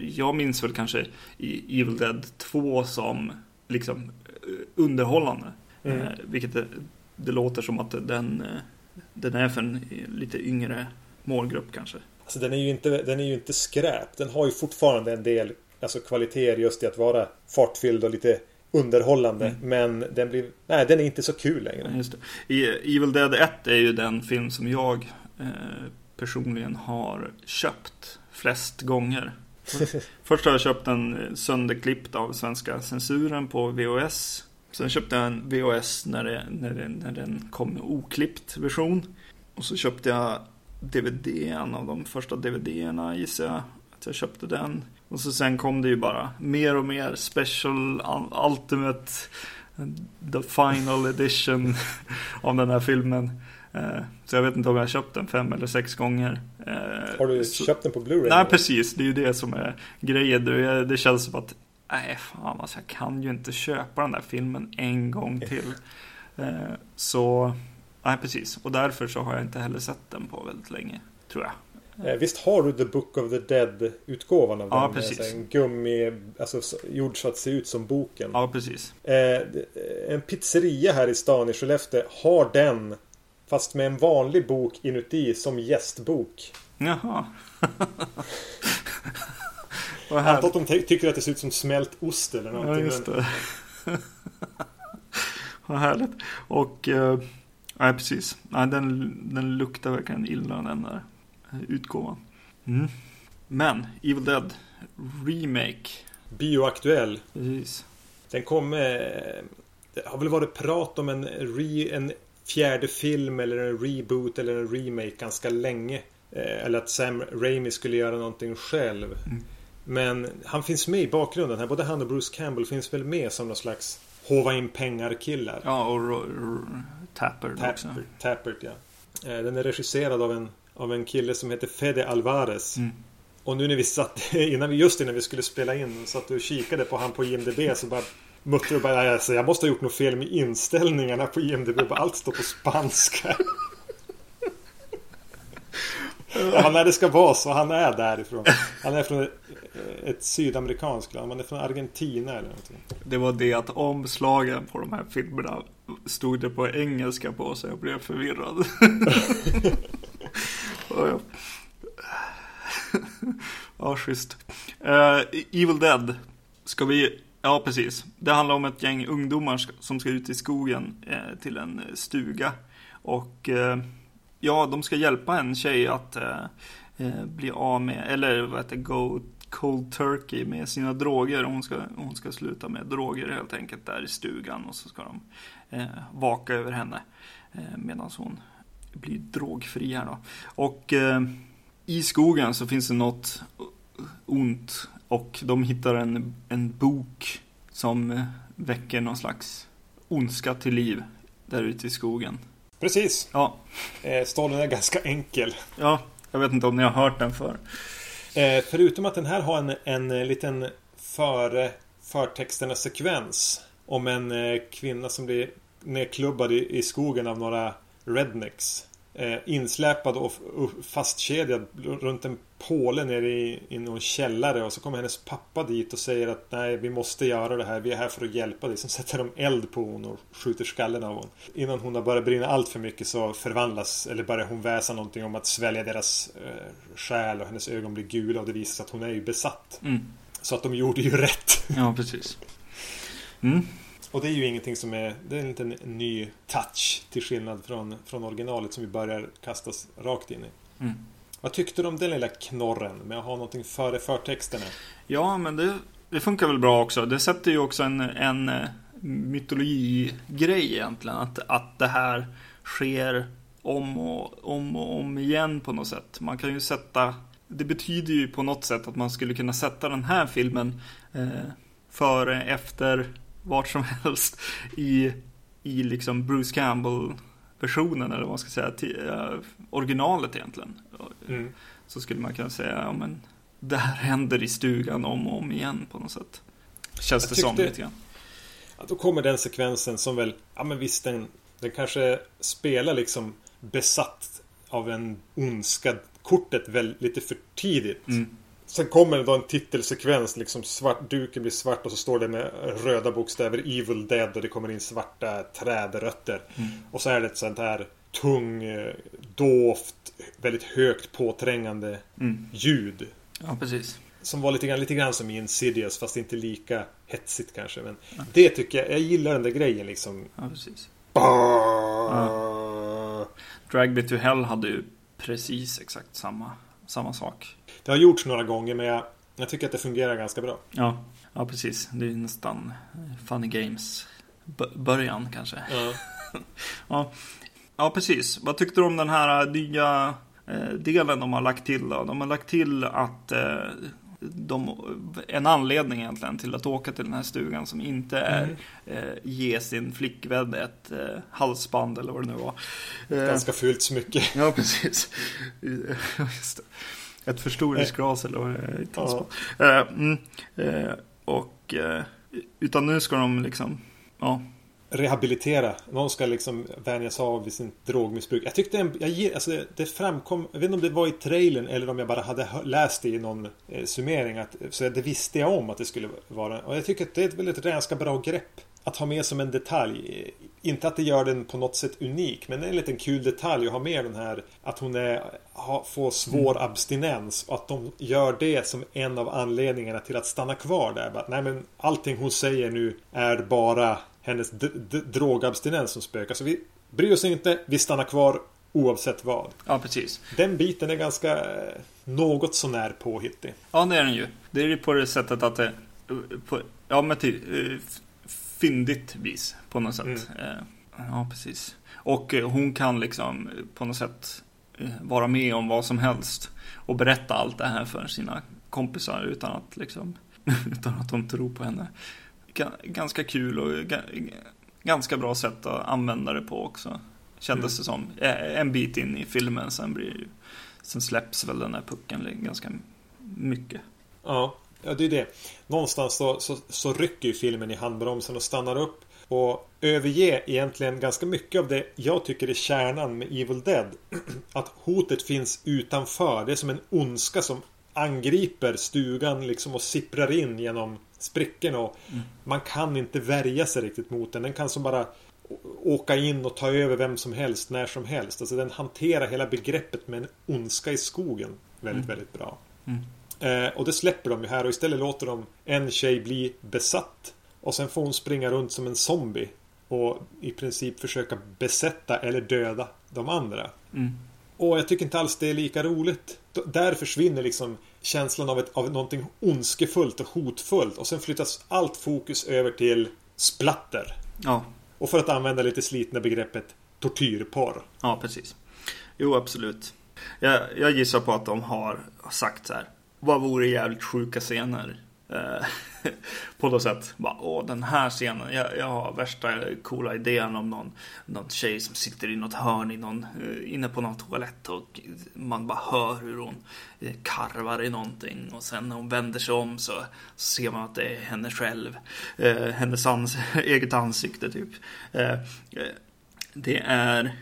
Jag minns väl kanske Evil Dead 2 som liksom underhållande. Mm. Eh, vilket det, låter som att den, eh, den är för en lite yngre målgrupp kanske. Alltså den är ju inte, den är ju inte skräp. Den har ju fortfarande en del alltså, kvaliteter just i att vara fartfylld och lite underhållande. Mm. Men den blir, nej den är inte så kul längre. Just det. Evil Dead 1 är ju den film som jag eh, personligen har köpt flest gånger. Först har jag köpt den sönderklippt av svenska censuren på VHS. Sen köpte jag en VHS när, det, när, det, när den kom oklippt version. Och så köpte jag DVD, en av de första DVD-erna gissar jag. Att jag köpte den. Och så sen kom det ju bara mer och mer special ultimate the final edition av den här filmen. Eh, så jag vet inte om jag har köpt den fem eller sex gånger. Eh, har du så, köpt den på Blu-ray? Nej, precis. Det är ju det som är grejen. Det känns som att, nej fan alltså, jag kan ju inte köpa den där filmen en gång till. Eh, så, nej precis. Och därför så har jag inte heller sett den på väldigt länge, tror jag. Eh, visst har du The Book of the Dead-utgåvan av Ja, den? precis. Med, så här En gummi, alltså så- gjord så att ser ut som boken. Ja, precis. Eh, en pizzeria här i stan i Skellefteå har den Fast med en vanlig bok inuti som gästbok. Jaha. Jag antar att de ty- tycker att det ser ut som smält ost eller Ja, någonting. just men- det. Vad härligt. Och, eh, nej precis. Nej, den, den luktar verkligen illa den där eh, utgåvan. Mm. Men, Evil Dead Remake. Bioaktuell. Precis. Den kom... Eh, det har väl varit prat om en, re, en fjärde film eller en reboot eller en remake ganska länge. Eh, eller att Sam Raimi skulle göra någonting själv. Mm. Men han finns med i bakgrunden här. Både han och Bruce Campbell finns väl med som någon slags hova in pengar-killar. Ja, och Ro- Ro- Tapper också. Tappert, Tappert ja. Eh, Den är regisserad av en, av en kille som heter Fede Alvarez. Mm. Och nu när vi satt, innan vi, just innan vi skulle spela in, satt och kikade på han på IMDB så bara muttrade och bara alltså, jag måste ha gjort något fel med inställningarna på IMDB. Allt står på spanska. ja, när det ska vara så. Han är därifrån. Han är från ett, sydamerikanskt land. Han är från Argentina eller någonting. Det var det att omslagen på de här filmerna stod det på engelska på så jag blev förvirrad. ja, schysst. Eh, Evil Dead. Ska vi... Ja, precis. Det handlar om ett gäng ungdomar som ska ut i skogen eh, till en stuga. Och eh, ja, de ska hjälpa en tjej att eh, eh, bli av med, eller vad heter det, go cold turkey med sina droger. Hon ska, hon ska sluta med droger helt enkelt där i stugan och så ska de eh, vaka över henne eh, medan hon blir drogfri här då. Och eh, i skogen så finns det något ont och de hittar en, en bok som eh, väcker någon slags ondska till liv där ute i skogen. Precis. Ja, Eh, Storyn är ganska enkel. ja, jag vet inte om ni har hört den för. Eh, förutom att den här har en, en eh, liten före förtexterna sekvens om en kvinna som blir nedklubbad i, i skogen av några rednecks. Eh, insläpad och, och fastkedjad runt en påle nere i, i någon källare och så kommer hennes pappa dit och säger att nej vi måste göra det här, vi är här för att hjälpa dig. Sen sätter de eld på hon och skjuter skallen av hon. Innan hon har börjat brinna allt för mycket så förvandlas, eller börjar hon väsa någonting om att svälja deras eh, själ och hennes ögon blir gula och det visar sig att hon är ju besatt. Mm. Så att de gjorde ju rätt. Ja, precis. Mm. Och det är ju ingenting som är, det är en liten ny touch till skillnad från, från originalet som vi börjar kastas rakt in i. Mm. Vad tyckte du om den lilla knorren med att ha någonting före förtexterna? Ja, men det, det funkar väl bra också. Det sätter ju också en, en eh, mytologigrej egentligen. Att, att det här sker om och, om och om igen på något sätt. Man kan ju sätta... Det betyder ju på något sätt att man skulle kunna sätta den här filmen eh, före, efter, vart som helst i, i liksom Bruce Campbell-versionen, eller vad man ska säga, till, eh, originalet egentligen. Mm. Så skulle man kunna säga, ja men det här händer i stugan om och om igen på något sätt. Känns det som lite grann. Ja, då kommer den sekvensen som väl, ja men visst den, den kanske spelar liksom besatt av en ondska kortet väl lite för tidigt. Mm. Sen kommer det då en titelsekvens, liksom svart, duken blir svart och så står det med röda bokstäver Evil Dead och det kommer in svarta trädrötter. Mm. Och så är det ett sånt här tung, eh, dovt, väldigt högt påträngande Mm. ljud. Ja, precis. Som var lite grann, lite grann som Insidious fast inte lika hetsigt kanske. Men det tycker jag, jag gillar den där grejen liksom. Ja, precis. Bah! Drag Me To Hell hade ju precis exakt samma, samma sak. Det har gjorts några gånger men jag, jag tycker att det fungerar ganska bra. Ja, ja precis. Det är nästan Funny Games början kanske. Ja. Ja. Ja, precis. Vad tyckte du om den här nya eh, delen de har lagt till då? De har lagt till att eh, de, en anledning egentligen till att åka till den här stugan som inte är Mm. eh, ge sin flickvän ett eh, halsband eller vad det nu var. Eh, Ganska fult smycke. Ja, precis. Ett förstoringsglas eller vad det är. Ja. eh, mm, och utan nu ska de liksom, ja, rehabilitera. Någon ska liksom vänja sig av vid sin drogmissbruk. Jag tyckte en, jag, alltså det framkom, jag vet inte om det var i trailern eller om jag bara hade läst det i någon eh, summering. Att, så det visste jag om att det skulle vara. Och jag tycker att det är ett väldigt ganska bra grepp. Att ha med som en detalj. Inte att det gör den på något sätt unik, men det är en liten kul detalj att ha med den här att hon är, får svår mm. abstinens och att de gör det som en av anledningarna till att stanna kvar där. Bara, nej men allting hon säger nu är bara hennes drogabstinens som spökar. Så vi bryr oss inte, vi stannar kvar oavsett vad. Ja, precis. Den biten är ganska eh, något sånär påhittig. Ja, det är den ju. Det är ju på det sättet att det... På, ja, men till eh, fyndigt vis på något sätt. Mm. Ja, precis. Och hon kan liksom på något sätt vara med om vad som helst och berätta allt det här för sina kompisar utan att liksom utan att de tror på henne ganska kul och ganska bra sätt att använda det på också. Kändes det som. En bit in i filmen, sen blir ju, Sen släpps väl den här pucken ganska mycket. Ja, ja det är det. Någonstans så, så, så rycker ju filmen i handbromsen och stannar upp och överger egentligen ganska mycket av det jag tycker är kärnan med Evil Dead. Att hotet finns utanför. Det är som en ondska som angriper stugan liksom och sipprar in genom sprickorna och mm. man kan inte värja sig riktigt mot den. Den kan som bara åka in och ta över vem som helst när som helst. Alltså den hanterar hela begreppet med en ondska i skogen väldigt, mm. väldigt bra. Mm. Eh, och det släpper de ju här och istället låter de en tjej bli besatt. Och sen får hon springa runt som en zombie. Och i princip försöka besätta eller döda de andra. Mm. Och jag tycker inte alls det är lika roligt. Där försvinner liksom känslan av, ett, av någonting ondskefullt och hotfullt. Och sen flyttas allt fokus över till splatter. Ja. Och för att använda lite slitna begreppet tortyrporr. Ja, precis. Jo, absolut. Jag, jag gissar på att de har sagt så här. Vad vore jävligt sjuka scener Eh, på något sätt. Bara, Åh, den här scenen. Jag, jag har värsta coola idén om någon, någon tjej som sitter i något hörn i någon, eh, inne på någon toalett och man bara hör hur hon eh, karvar i någonting och sen när hon vänder sig om så, så ser man att det är henne själv. Eh, hennes ans eget ansikte typ. Eh, det är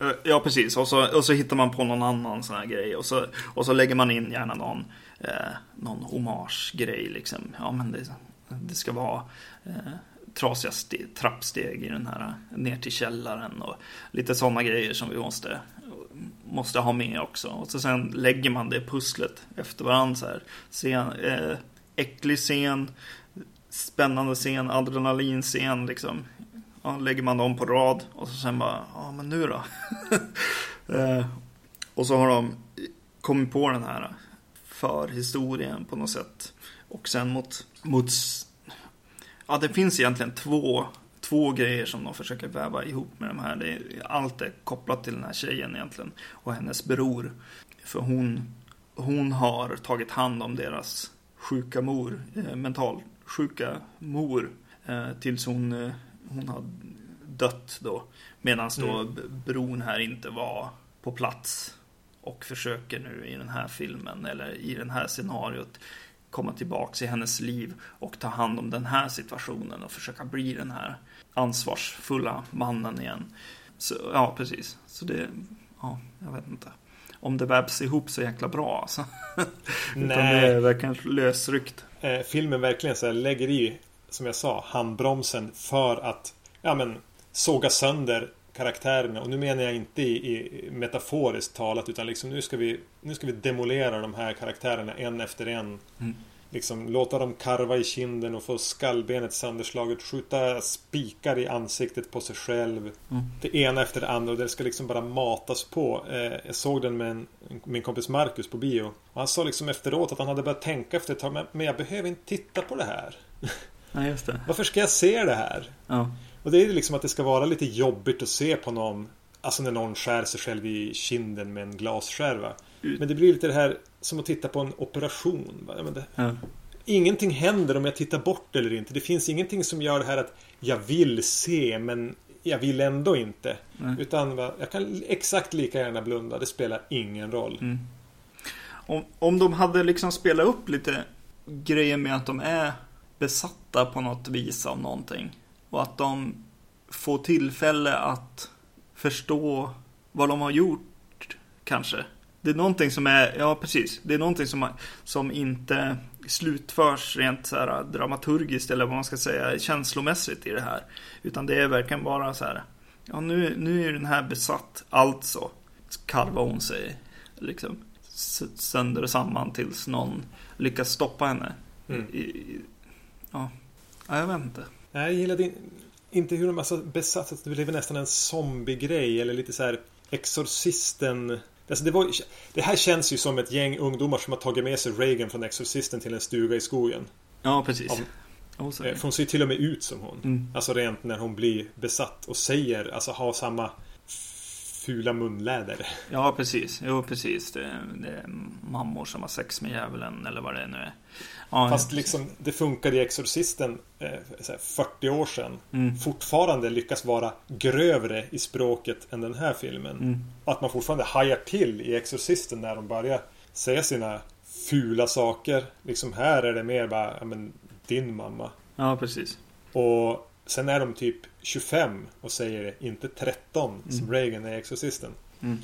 Eh, ja precis, och så, och så hittar man på någon annan sån här grej och så, och så lägger man in gärna någon eh, någon hommagegrej liksom. Ja, men det, det ska vara eh, trasiga trappsteg i den här ner till källaren och lite sådana grejer som vi måste, måste ha med också. Och så sen lägger man det pusslet efter varandra så här. Scen, eh, äcklig scen, spännande scen, adrenalinscen liksom. Ja, lägger man dem på rad och så sen bara, ja men nu då? eh, och så har de kommit på den här förhistorien på något sätt. Och sen mot, mot ja det finns egentligen två, två grejer som de försöker väva ihop med de här. Det är, allt är kopplat till den här tjejen egentligen och hennes bror. För hon, hon har tagit hand om deras sjuka mor, eh, mentalsjuka mor, eh, tills hon, eh, hon har dött då. Medan då mm. bron här inte var på plats och försöker nu i den här filmen eller i det här scenariot komma tillbaks i hennes liv och ta hand om den här situationen och försöka bli den här ansvarsfulla mannen igen. Så, ja, precis. Så det, ja, jag vet inte. Om det vävs ihop så jäkla bra alltså. Nej. Utan det är verkligen lösryckt. Eh, filmen verkligen så här, lägger i, som jag sa, handbromsen för att ja, men, såga sönder karaktärerna. Och nu menar jag inte i, i metaforiskt talat utan liksom nu ska vi Nu ska vi demolera de här karaktärerna en efter en. Mm. Liksom låta dem karva i kinden och få skallbenet sönderslaget. Skjuta spikar i ansiktet på sig själv. Mm. Det ena efter det andra och det ska liksom bara matas på. Eh, jag såg den med en, min kompis Marcus på bio. Och han sa liksom efteråt att han hade börjat tänka efter ett tag. Men, men jag behöver inte titta på det här. Ja, just det. Varför ska jag se det här? Ja. Och det är liksom att det ska vara lite jobbigt att se på någon Alltså när någon skär sig själv i kinden med en glasskärva. Mm. Men det blir lite det här som att titta på en operation. Det, ja. Ingenting händer om jag tittar bort eller inte. Det finns ingenting som gör det här att jag vill se men jag vill ändå inte. Mm. Utan jag kan exakt lika gärna blunda. Det spelar ingen roll. Mm. Om, om de hade liksom spelat upp lite grejer med att de är besatta på något vis av någonting. Och att de få tillfälle att förstå vad de har gjort, kanske. Det är någonting som är, ja precis, det är någonting som, som inte slutförs rent så här dramaturgiskt eller vad man ska säga känslomässigt i det här. Utan det är verkligen bara så här, ja nu, nu är den här besatt, alltså karvar hon sig liksom sönder och samman tills någon lyckas stoppa henne. Mm. I, ja. ja, jag vet inte. Nej, jag gillade inte hur de alltså besatt, att det blev nästan en zombie-grej eller lite så här Exorcisten Alltså det, var, det här känns ju som ett gäng ungdomar som har tagit med sig Reagan från Exorcisten till en stuga i skogen. Ja, precis. Av, oh, för hon ser till och med ut som hon. Mm. Alltså rent när hon blir besatt och säger, alltså har samma fula munläder. Ja, precis. Jo, precis. Det, det, är mammor som har sex med djävulen eller vad det nu är. Ja, Fast liksom, det funkade i Exorcisten eh, 40 år sedan. Mm. Fortfarande lyckas vara grövre i språket än den här filmen. Mm. Att man fortfarande hajar till i Exorcisten när de börjar säga sina fula saker. Liksom här är det mer bara, ja men din mamma. Ja, precis. Och sen är de typ 25 och säger det, inte 13 mm. som Reagan är i Exorcisten. Mm.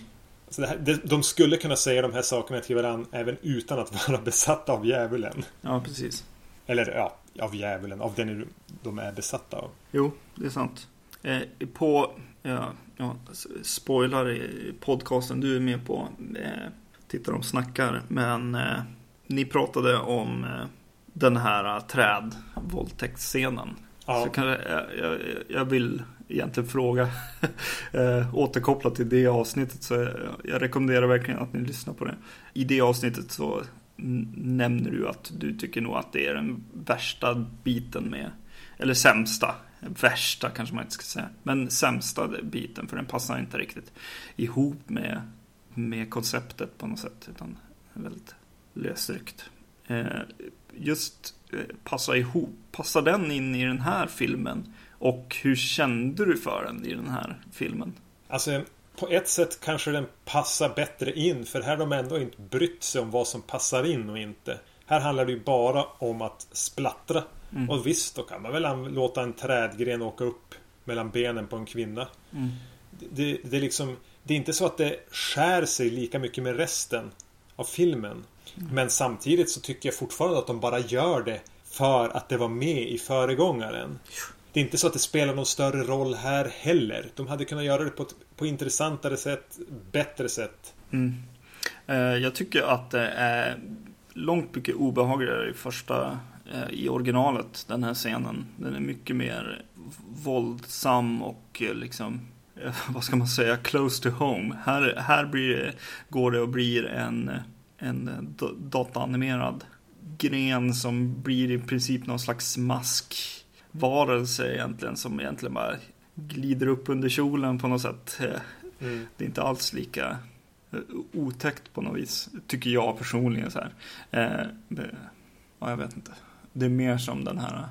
Så här, de skulle kunna säga de här sakerna till varandra även utan att vara besatta av djävulen. Ja, precis. Eller ja, av djävulen, av den de är besatta av. Jo, det är sant. Eh, på, ja, ja, spoilar i podcasten du är med på, eh, tittar de snackar, men eh, ni pratade om eh, den här uh, trädvåldtäktsscenen. Ja. Så kan jag, jag, jag vill egentligen fråga eh, återkopplat till det avsnittet så jag, jag, rekommenderar verkligen att ni lyssnar på det. I det avsnittet så nämner du att du tycker nog att det är den värsta biten med eller sämsta, värsta kanske man inte ska säga, men sämsta biten för den passar inte riktigt ihop med, med konceptet på något sätt utan väldigt lösryckt. Eh, just eh, passa ihop, passar den in i den här filmen? Och hur kände du för den i den här filmen? Alltså på ett sätt kanske den passar bättre in för här har de ändå inte brytt sig om vad som passar in och inte. Här handlar det ju bara om att splattra. Mm. Och visst, då kan man väl låta en trädgren åka upp mellan benen på en kvinna. Mm. Det, det, är liksom, det är inte så att det skär sig lika mycket med resten av filmen. Mm. Men samtidigt så tycker jag fortfarande att de bara gör det för att det var med i föregångaren. Det är inte så att det spelar någon större roll här heller. De hade kunnat göra det på ett på intressantare sätt, bättre sätt. Mm. Eh, jag tycker att det är långt mycket obehagligare i första eh, i originalet, den här scenen. Den är mycket mer våldsam och eh, liksom vad ska man säga, close to home. Här, här blir går det och blir en, en dataanimerad gren som blir i princip någon slags mask varelse egentligen som egentligen bara glider upp under kjolen på något sätt. Mm. Det är inte alls lika eh, otäckt på något vis, tycker jag personligen. Så här. Eh, det, ja, jag vet inte. Det är mer som den här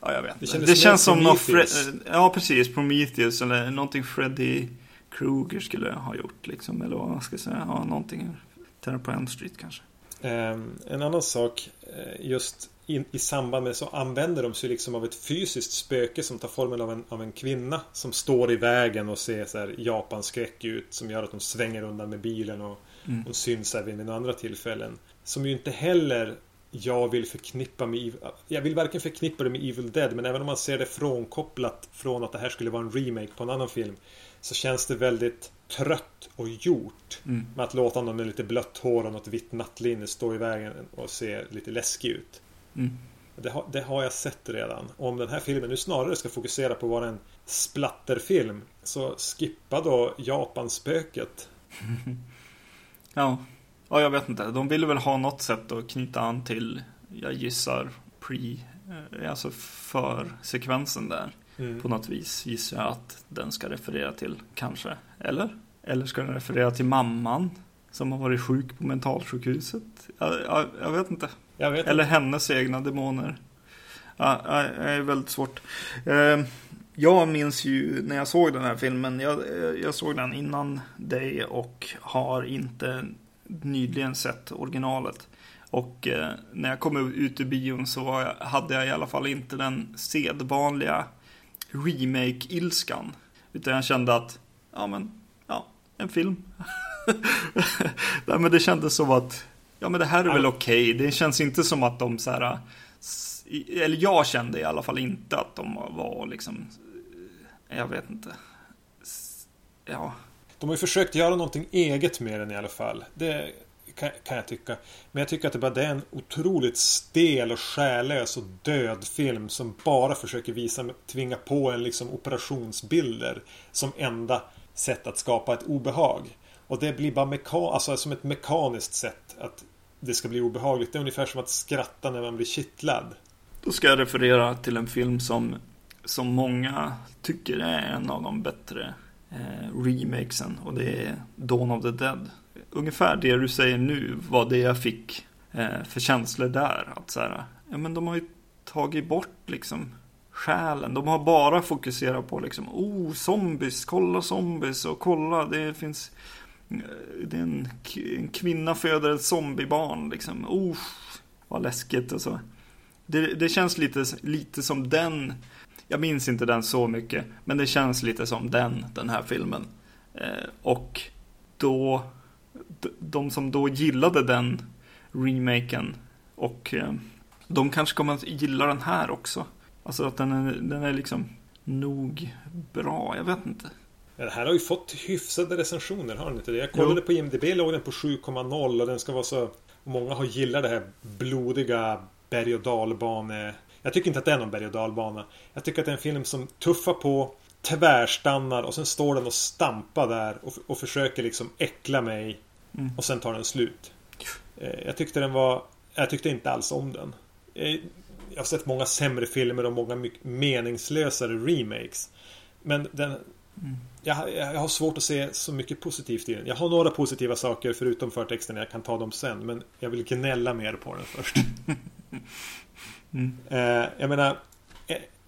Ja, jag vet Det, det känns som något Fre- Ja, precis. Prometheus eller någonting Freddy Krueger skulle ha gjort liksom. Eller vad man ska säga. Ja, någonting. Terror på Elm Street kanske. Um, en annan sak eh, just in, i samband med så använder de sig liksom av ett fysiskt spöke som tar formen av en, av en kvinna som står i vägen och ser så här japanskräck ut som gör att de svänger undan med bilen och mm. hon syns även vid andra tillfällen. Som ju inte heller jag vill förknippa med Jag vill varken förknippa det med Evil Dead men även om man ser det frånkopplat från att det här skulle vara en remake på en annan film så känns det väldigt trött och gjort. Mm. Med att låta någon med lite blött hår och något vitt nattlinne stå i vägen och se lite läskig ut. Mm. Det, har, det har jag sett redan. Om den här filmen nu snarare ska fokusera på att vara en splatterfilm så skippa då Japanspöket. ja. ja, jag vet inte. De ville väl ha något sätt att knyta an till, jag gissar, pre, eh, alltså för sekvensen där. Mm. På något vis gissar jag att den ska referera till, kanske. Eller? Eller ska den referera till mamman som har varit sjuk på mentalsjukhuset? Jag, jag, jag vet inte. Eller hennes egna demoner. Ja, det är väldigt svårt. Ehm, jag minns ju när jag såg den här filmen. Jag, jag såg den innan dig och har inte nyligen sett originalet. Och eh, när jag kom ut ur bion så jag, hade jag i alla fall inte den sedvanliga remake-ilskan. Utan jag kände att, ja men, ja, en film. Nej men det kändes som att, ja men det här är väl okej. Okay. Det känns inte som att de så här, eller jag kände i alla fall inte att de var liksom, jag vet inte. Ja. De har ju försökt göra någonting eget med den i alla fall. Det kan, kan jag tycka. Men jag tycker att det bara det är en otroligt stel och själlös och död film som bara försöker visa, tvinga på en liksom operationsbilder som enda sätt att skapa ett obehag. Och det blir bara meka alltså som ett mekaniskt sätt att det ska bli obehagligt. Det är ungefär som att skratta när man blir kittlad. Då ska jag referera till en film som, som många tycker är en av de bättre eh, remakesen och det är Dawn of the Dead ungefär det du säger nu var det jag fick eh, för känslor där. Att så här, ja men de har ju tagit bort liksom själen. De har bara fokuserat på liksom, oh zombies, kolla zombies och kolla det finns det är en, en kvinna föder ett zombiebarn liksom. Oh, vad läskigt och så. Det, det känns lite, lite som den. Jag minns inte den så mycket, men det känns lite som den, den här filmen. Eh, och då de som då gillade den remaken och eh, de kanske kommer att gilla den här också. Alltså att den är, den är liksom nog bra, jag vet inte. Den här har ju fått hyfsade recensioner, har den inte det? Jag kollade jo. på IMDB, låg den på 7,0 och den ska vara så... Många har gillat det här blodiga berg och dalbane... Jag tycker inte att det är någon berg och dalbana. Jag tycker att det är en film som tuffar på, tvärstannar och sen står den och stampar där och, och försöker liksom äckla mig Mm. Och sen tar den slut. Eh, jag tyckte den var... Jag tyckte inte alls om den. Eh, jag har sett många sämre filmer och många meningslösare remakes. Men den... Mm. Jag, jag, har svårt att se så mycket positivt i den. Jag har några positiva saker förutom förtexten. Jag kan ta dem sen. Men jag vill gnälla mer på den först. mm. Eh, jag menar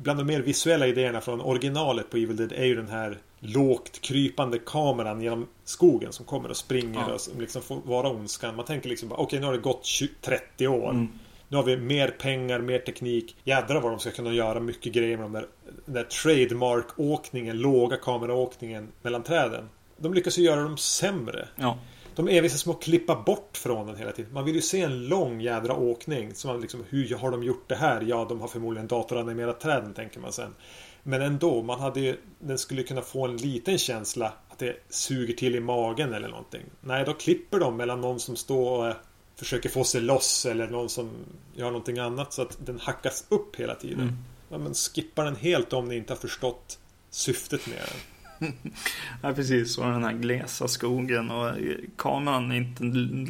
bland de mer visuella idéerna från originalet på Evil Dead är ju den här lågt krypande kameran genom skogen som kommer och springer ja. och liksom får vara ondskan. Man tänker liksom okej okay, nu har det gått 20, 30 år. Mm. Nu har vi mer pengar, mer teknik. Jädrar vad de ska kunna göra mycket grejer med de där, den där trademark-åkningen, låga kameraåkningen mellan träden. De lyckas ju göra dem sämre. Ja. De envisas som att klippa bort från den hela tiden. Man vill ju se en lång jädra åkning. Så man liksom, hur har de gjort det här? Ja, de har förmodligen datoranimerat träden, tänker man sen. Men ändå, man hade ju, den skulle kunna få en liten känsla att det suger till i magen eller någonting. Nej, då klipper de mellan någon som står och försöker få sig loss eller någon som gör någonting annat så att den hackas upp hela tiden. Mm. Ja, men skippa den helt om ni inte har förstått syftet med den. ja, precis. Och den här glesa skogen och kameran är inte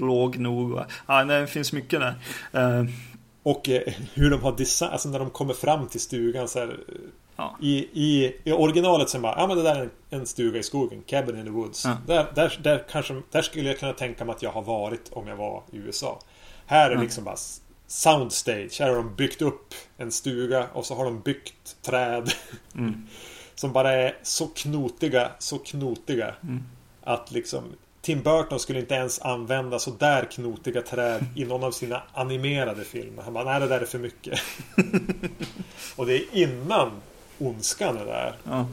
låg nog. Ja, det finns mycket där. Uh, och eh, hur de har designat, alltså när de kommer fram till stugan så här, ja. i, i, I originalet så bara, ja men det där är en, en stuga i skogen, Cabin in the Woods. Ja. Där, där, där, kanske, där skulle jag kunna tänka mig att jag har varit om jag var i USA. Här är ja. liksom bara soundstage. Här har de byggt upp en stuga och så har de byggt träd. Mm. Som bara är så knotiga, så knotiga. Mm. Att liksom Tim Burton skulle inte ens använda så där knotiga träd i någon av sina animerade filmer. Han bara, nej det där är för mycket. och det är innan ondskan är där. Ja.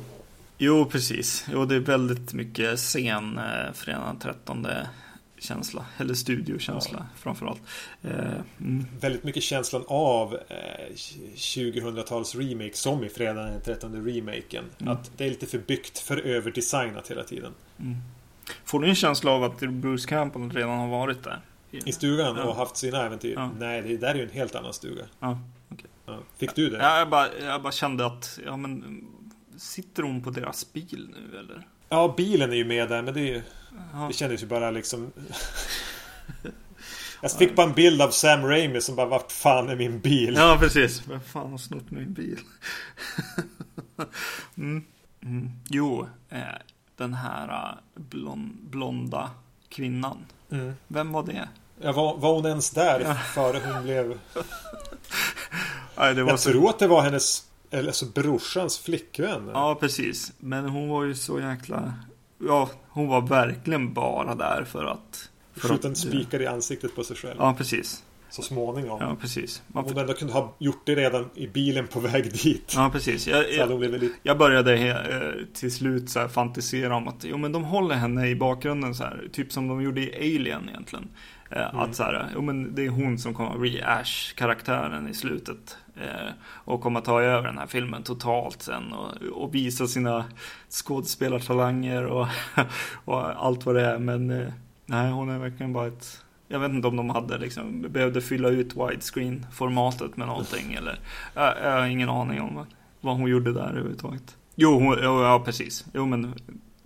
Jo, precis. Jo, det är väldigt mycket sen eh, fredag 13 känsla, eller studiokänsla ja. framförallt. Eh, mm. Väldigt mycket känslan av eh, 2000-tals remake som i Fredag den 13 remaken. Mm. Att det är lite för byggt, för överdesignat hela tiden. Mm. Får du en känsla av att Bruce Campbell redan har varit där? I stugan ja. och haft sina äventyr? Ja. Nej, det där är ju en helt annan stuga. Ja. Fick du det? Ja, jag, bara, jag bara kände att, ja men Sitter hon på deras bil nu eller? Ja, bilen är ju med där men det är ju det kändes ju bara liksom... Jag fick bara en bild av Sam Raimi som bara Vart fan är min bil? Ja precis, vem fan har snott min bil? mm. Mm. Jo, eh, den här eh, blond, blonda kvinnan. Mm. Vem var det? Ja, var, var hon ens där ja. före hon blev... Nej, det var Jag så... tror att det var hennes eller alltså brorsans flickvän. Ja, precis. Men hon var ju så jäkla ja, hon var verkligen bara där för att... För Skjuta en spikar i ansiktet på sig själv. Ja, precis. så småningom. Ja, precis. Man Om hon ändå kunde ha gjort det redan i bilen på väg dit. Ja, precis. Jag, lite... jag började eh, till slut så fantisera om att jo, men de håller henne i bakgrunden så här. Typ som de gjorde i Alien egentligen. Eh, Att så här, jo, men det är hon som kommer att bli Ash-karaktären i slutet. Eh, och kommer ta över den här filmen totalt sen. Och, och visa sina skådespelartalanger och, och allt vad det är. Men eh, nej, hon är verkligen bara ett jag vet inte om de hade liksom, behövde fylla ut widescreen-formatet med någonting eller jag, jag har ingen aning om vad, hon gjorde där överhuvudtaget. Jo, hon, ja precis. Jo, men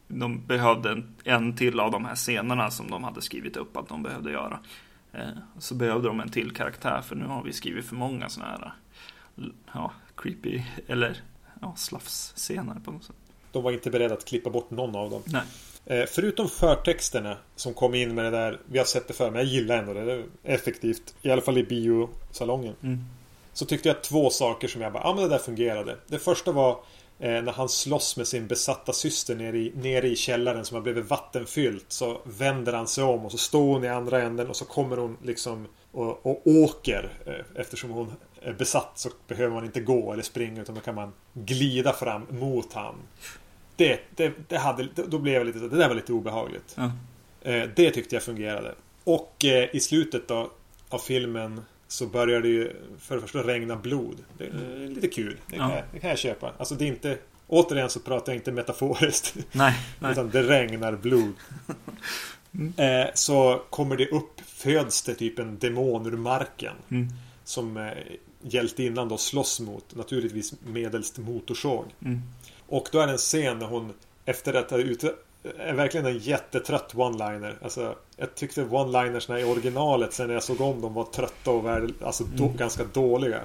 de behövde en, en till av de här scenerna som de hade skrivit upp att de behövde göra. Eh, så behövde de en till karaktär för nu har vi skrivit för många sådana här ja, creepy eller ja, slafs-scener på något sätt. De var inte beredda att klippa bort någon av dem. Nej. Eh, förutom förtexterna som kom in med det där. Vi har sett det förr men jag gillar ändå det. Det är effektivt. I alla fall i biosalongen. Mm. Så tyckte jag två saker som jag bara, ja ah, men det där fungerade. Det första var eh, när han slåss med sin besatta syster nere i, nere i källaren som har blivit vattenfyllt. Så vänder han sig om och så står hon i andra änden och så kommer hon liksom och, och åker. Eh, eftersom hon är besatt så behöver man inte gå eller springa utan då kan man glida fram mot han. Det, det, det hade, då blev jag lite det där var lite obehagligt. Eh, det tyckte jag fungerade. Och eh, i slutet då av filmen så börjar det ju för det första regna blod. Det är lite kul. Det kan, Ja. jag, det kan jag köpa. Alltså det är inte... Återigen så pratar jag inte metaforiskt. Nej, nej. Utan det regnar blod. Eh, så kommer det upp, föds det typ en demon ur marken. Mm. Som eh, hjältinnan då slåss mot. Naturligtvis medelst motorsåg. Mm. Och då är det en scen när hon efter att ha ute är verkligen en jättetrött one-liner. Alltså, jag tyckte one-linersna i originalet sen när jag såg om dem var trötta och värde, alltså då, Mm. ganska dåliga.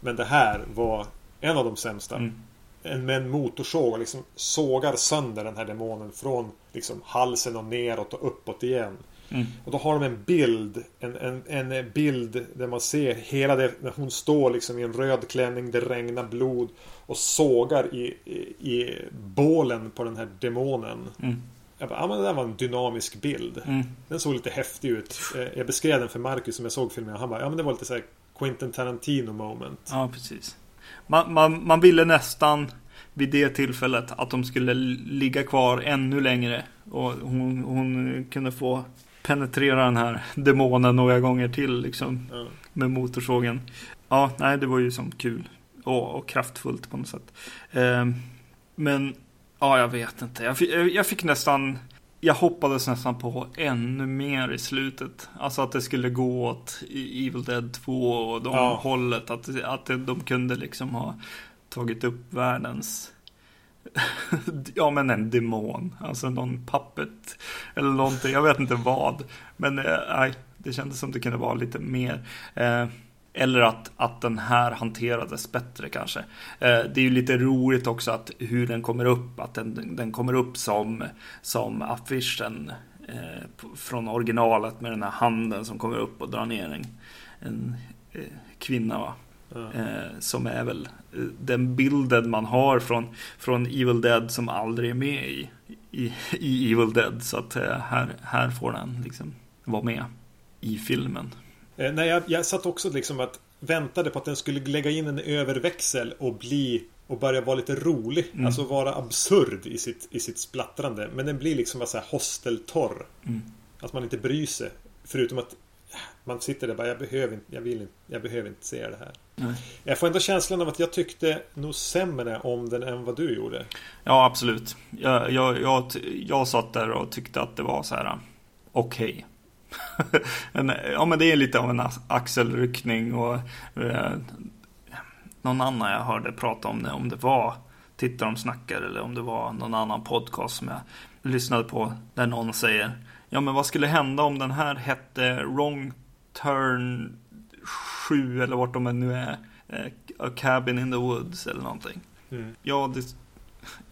Men det här var en av de sämsta. Mm. En, med en motorsåg och liksom sågar sönder den här demonen från liksom halsen och neråt och uppåt igen. Mm. Och då har de en bild en, en, en bild där man ser hela det när hon står liksom i en röd klänning, det regnar blod och sågar i, i, i bålen på den här demonen. Mm. Jag bara, ja men det där var en dynamisk bild. Mm. Den såg lite häftig ut. Eh, Jag beskrev den för Marcus som jag såg filmen och han bara, ja men det var lite så här Quentin Tarantino moment. Ja, precis. Man, man, man ville nästan vid det tillfället att de skulle ligga kvar ännu längre. Och hon, hon kunde få penetrera den här demonen några gånger till liksom Ja. med motorsågen. Ja, nej, det var ju som kul och, och kraftfullt på något sätt. Ehm, men ja, jag vet inte. Jag fick, jag fick nästan jag hoppades nästan på ännu mer i slutet. Alltså att det skulle gå åt Evil Dead 2 och de Ja. hållet. Att, att de kunde liksom ha tagit upp världens Ja men en demon, alltså någon puppet eller någonting, jag vet inte vad. Men eh, nej, det kändes som det kunde vara lite mer. Eh, eller att, att den här hanterades bättre kanske. Eh, det är ju lite roligt också att hur den kommer upp, att den, den kommer upp som, som affischen eh, från originalet med den här handen som kommer upp och drar ner en, en eh, kvinna. Va? Eh, som är väl eh, den bilden man har från, från Evil Dead som aldrig är med i, i, i Evil Dead. Så att eh, här, här får den liksom vara med i filmen. Eh, nej, jag, jag satt också liksom att väntade på att den skulle lägga in en överväxel och bli och börja vara lite rolig. Mm. Alltså vara absurd i sitt, i sitt splattrande. Men den blir liksom bara så här hosteltorr. Mm. Att man inte bryr sig. Förutom att man sitter där och bara jag behöver inte, jag vill inte, jag behöver inte se det här. Nej. Jag får ändå känslan av att jag tyckte nog sämre om den än vad du gjorde. Ja, absolut. Jag, jag, jag, jag satt där och tyckte att det var så här okej. En- ja, men det är lite av en ax- axelryckning och eh, någon annan jag hörde prata om det, om det var Titta de snackar eller om det var någon annan podcast som jag lyssnade på där någon säger Ja, men vad skulle hända om den här hette Wrong Turn 7 eller vart de nu är eh, A Cabin in the Woods eller någonting. Mm. Ja, det,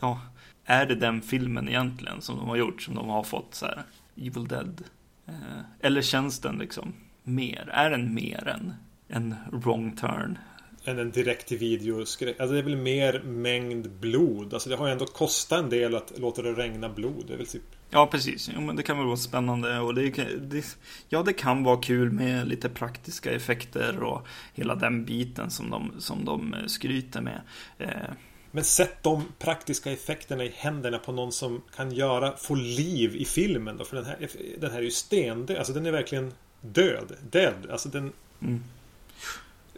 ja, är det den filmen egentligen som de har gjort som de har fått så här Evil Dead? Eh, eller känns den liksom mer? Är den mer än en wrong turn? än en direkt till videoskräck. Alltså det är väl mer mängd blod. Alltså det har ju ändå kostat en del att låta det regna blod. Det är väl typ... Ja, precis. Jo, men det kan väl vara spännande och det, det, ja, det kan vara kul med lite praktiska effekter och hela den biten som de, som de skryter med. Eh. Men sätt de praktiska effekterna i händerna på någon som kan göra, få liv i filmen då. För den här, den här är ju stendöd. Alltså den är verkligen död. Dead. Alltså den... Mm.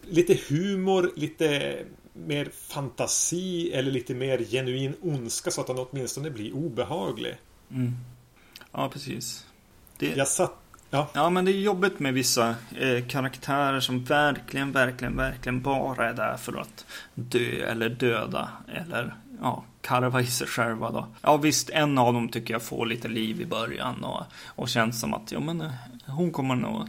Lite humor, lite mer fantasi eller lite mer genuin ondska så att den åtminstone blir obehaglig. Mm. Ja, precis. Det... Jag satt Ja. ja, men det är jobbigt med vissa eh, karaktärer som verkligen, verkligen, verkligen bara är där för att dö eller döda eller ja, karva i sig själva då. Ja, visst, en av dem tycker jag får lite liv i början och, och känns som att ja, men eh, hon kommer nog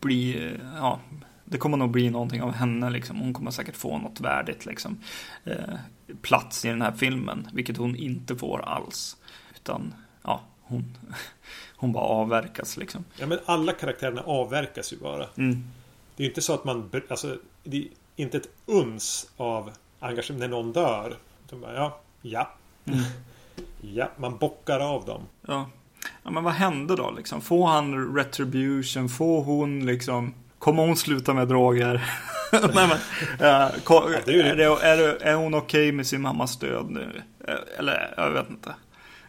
bli, eh, ja, det kommer nog bli någonting av henne liksom. Hon kommer säkert få något värdigt liksom eh, plats i den här filmen, vilket hon inte får alls. Utan, ja, hon hon bara avverkas liksom. Ja men alla karaktärerna avverkas ju bara. Mm. Det är ju inte så att man, alltså det är inte ett uns av engagemang när någon dör. Bara, ja, ja. Mm. ja, man bockar av dem. Ja. ja, men vad hände då liksom? Får han retribution? Får hon liksom Kommer hon sluta med droger? Nej, men, äh, ko, ja, det är, är, det, är, det, är, hon okej okay med sin mammas död nu? Eller jag vet inte.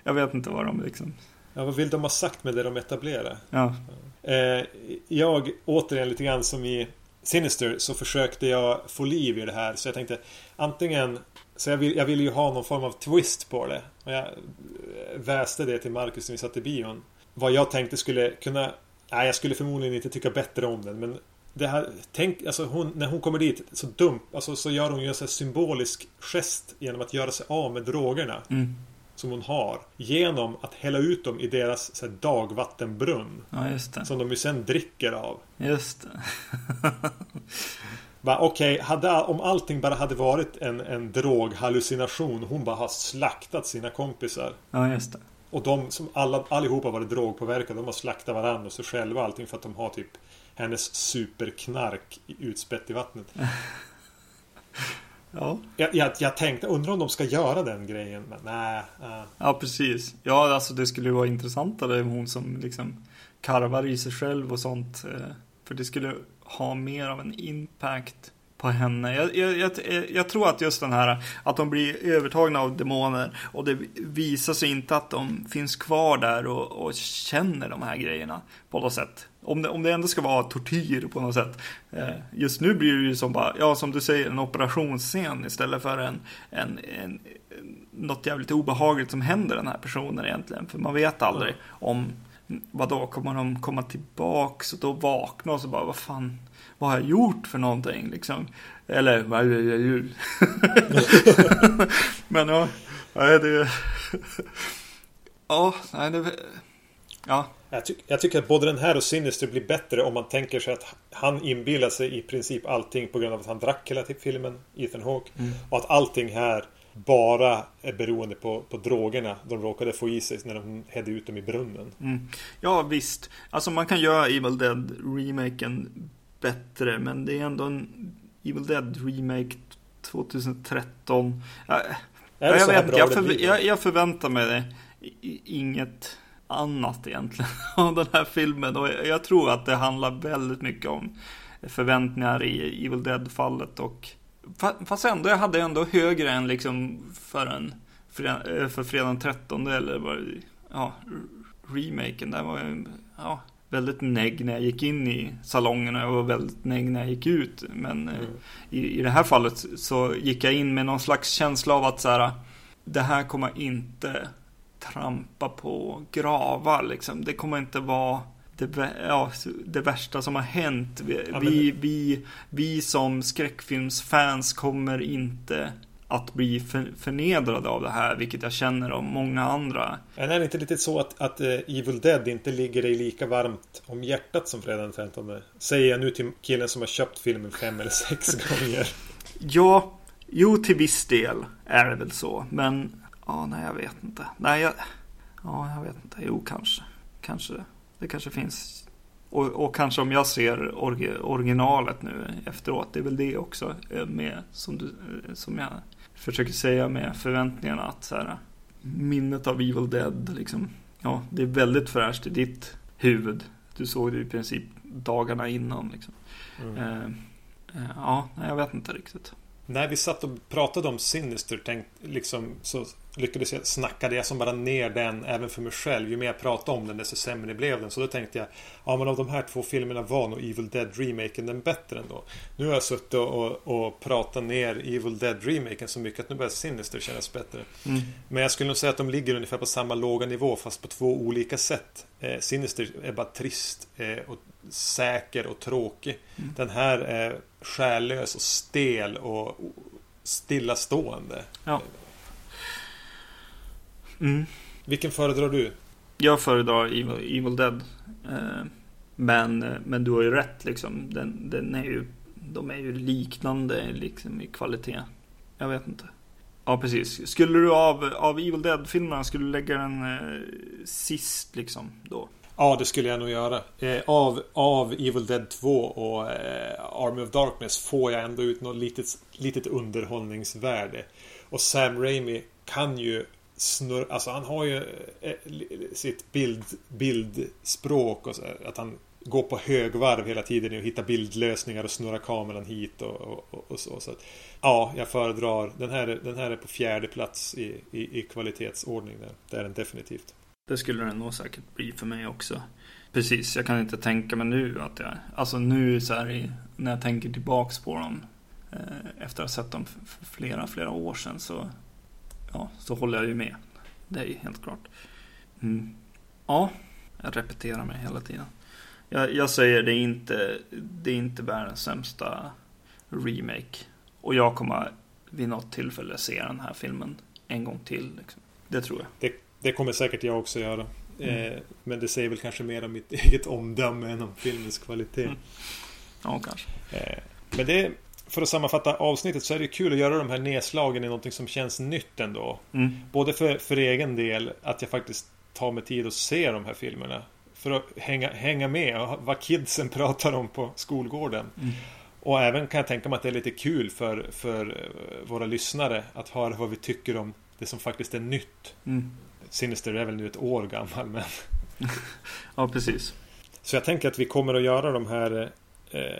Jag vet inte vad de liksom Ja, vad vill de ha sagt med det de etablerar? Ja. Eh, jag, återigen lite grann som i Sinister, så försökte jag få liv i det här. Så jag tänkte antingen så jag, vill, jag ville ju ha någon form av twist på det. Och jag väste det till Marcus när vi satt i bion. Vad jag tänkte skulle kunna... Nej, jag skulle förmodligen inte tycka bättre om den. Men det här, tänk, alltså hon, när hon kommer dit så dumt, alltså så gör hon ju en symbolisk gest genom att göra sig av med drogerna. Mm som hon har genom att hälla ut dem i deras så här, dagvattenbrunn. Ja. Som de ju sen dricker av. Just det. Okej, okay, om allting bara hade varit en, en droghallucination. Hon bara har slaktat sina kompisar. Ja, just det. Och de som alla, allihopa varit drogpåverkade. De har slaktat varandra och sig själva allting för att de har typ hennes superknark utspätt i vattnet. Ja. Jag, jag, jag tänkte, undrar om de ska göra den grejen, men nej. Äh. Ja, precis. Ja, alltså det skulle ju vara intressantare om hon som liksom karvar i sig själv och sånt. Eh, för det skulle ha mer av en impact på henne. Jag, jag, jag, jag, tror att just den här att de blir övertagna av demoner och det visar sig inte att de finns kvar där och, och känner de här grejerna på något sätt. Om det, om det ändå ska vara tortyr på något sätt. Eh, just nu blir det ju som bara, ja som du säger, en operationsscen istället för en, en, en, något jävligt obehagligt som händer den här personen egentligen. För man vet aldrig om, vad då kommer de komma tillbaks och då vakna och så bara, vad fan, vad har jag gjort för någonting liksom? Eller, vad är jag gjort? Men ja, det... Ja, nej det... Ja. Jag, ty jag, tycker att både den här och Sinister blir bättre om man tänker sig att han inbillar sig i princip allting på grund av att han drack hela filmen, Ethan Hawke. Mm. Och att allting här bara är beroende på, på drogerna de råkade få i sig när de hädde ut dem i brunnen. Mm. Ja visst, alltså man kan göra Evil Dead remaken bättre men det är ändå en Evil Dead remake 2013. Jag, jag, vet jag, förv jag, jag förväntar mig det. inget annat egentligen av den här filmen. Och jag tror att det handlar väldigt mycket om förväntningar i Evil Dead-fallet. Och fast ändå, jag hade ändå högre än liksom för en eh, för fredagen 13 eller vad ja, remaken. Där var jag ja, väldigt negg när jag gick in i salongen och jag var väldigt negg när jag gick ut. Men eh, mm. i, i det här fallet så gick jag in med någon slags känsla av att så här, det här kommer inte trampa på gravar liksom. Det kommer inte vara det, ja, det värsta som har hänt. Vi, ja, vi, vi, vi som skräckfilmsfans kommer inte att bli för, förnedrade av det här, vilket jag känner om många andra. Men är det inte lite så att, att uh, Evil Dead inte ligger dig lika varmt om hjärtat som fredag den 15? Säger jag nu till killen som har köpt filmen fem eller sex gånger. Ja, jo till viss del är det väl så, men Ja, nej, jag vet inte. Nej, jag... Ja, jag vet inte. Jo, kanske. Kanske det. Det kanske finns Och, och kanske om jag ser orgi, originalet nu efteråt, det är väl det också eh, med, som, du, eh, som jag försöker säga med förväntningarna att så här, minnet av Evil Dead, liksom, ja, det är väldigt fräscht i ditt huvud. Du såg det i princip dagarna innan. Liksom. Mm. Eh, eh, ja, jag vet inte riktigt. När vi satt och pratade om Sinister tänkt, liksom, så lyckades jag snackade jag som bara ner den även för mig själv. Ju mer jag pratade om den desto sämre blev den. Så då tänkte jag Ja men av de här två filmerna var nog Evil Dead remaken den bättre ändå. Nu har jag suttit och, och pratat ner Evil Dead remaken så mycket att nu börjar Sinister kännas bättre. Mm. Men jag skulle nog säga att de ligger ungefär på samma låga nivå fast på två olika sätt. Eh, Sinister är bara trist eh, och säker och tråkig. Mm. Den här är själlös och stel och stillastående. Ja. Mm. Vilken föredrar du? Jag föredrar Evil, Evil Dead. Eh, men, men du har ju rätt liksom. Den, den är ju, de är ju liknande liksom i kvalitet. Jag vet inte. Ja, precis. Skulle du av, av Evil Dead-filmerna, skulle du lägga den eh, sist liksom då? Ja, det skulle jag nog göra. Eh, av, av Evil Dead 2 och eh, Army of Darkness får jag ändå ut något litet, litet underhållningsvärde. Och Sam Raimi kan ju snurr, alltså han har ju eh, sitt bild, bildspråk och så, att han går på högvarv hela tiden och hittar bildlösningar och snurrar kameran hit och, och, och så. så att, ja, jag föredrar den här, den här är på fjärde plats i, i, i kvalitetsordning. Där. Det är den definitivt. Det skulle den nog säkert bli för mig också. Precis, jag kan inte tänka mig nu att jag, alltså nu så här när jag tänker tillbaks på dem eh, efter att ha sett dem för flera, flera år sedan så ja, så håller jag ju med. Ju helt klart. Mm. Ja, jag repeterar mig hela tiden. Jag, jag, säger det är inte, det är inte världens sämsta remake. Och jag kommer vid något tillfälle se den här filmen en gång till. Liksom. Det tror jag. Det, det, kommer säkert jag också göra. Mm. Eh, men det säger väl kanske mer om mitt eget omdöme än om filmens kvalitet. Mm. Ja, kanske. Eh, men det, för att sammanfatta avsnittet så är det kul att göra de här nedslagen i någonting som känns nytt ändå. Mm. Både för, för egen del, att jag faktiskt tar mig tid att se de här filmerna. För att hänga, hänga med vad kidsen pratar om på skolgården. Mm. Och även kan jag tänka mig att det är lite kul för, för eh, våra lyssnare att höra vad vi tycker om det som faktiskt är nytt. Mm. Sinister är väl nu ett år gammal men... ja, precis. Så jag tänker att vi kommer att göra de här Eh,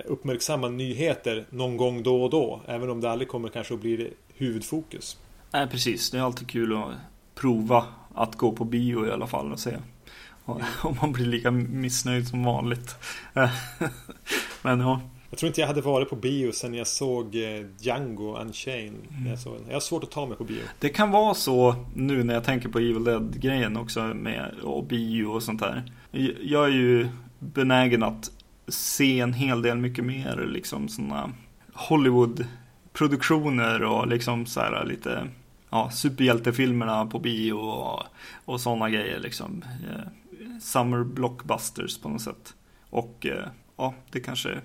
uppmärksamma nyheter någon gång då och då. Även om det aldrig kommer kanske att bli huvudfokus. Nej, precis. Det är alltid kul att prova att gå på bio i alla fall och se. Om man blir lika missnöjd som vanligt. Men ja. Jag tror inte jag hade varit på bio sen jag såg eh, Django Unchained. Mm. Jag, såg, jag har svårt att ta mig på bio. Det kan vara så nu när jag tänker på Evil Dead-grejen också med och bio och sånt där. Jag är ju benägen att se en hel del mycket mer liksom sådana Hollywood-produktioner och liksom så här lite ja, superhjältefilmerna på bio och, och sådana grejer liksom. Eh, summer blockbusters på något sätt. Och eh, ja, det kanske eh,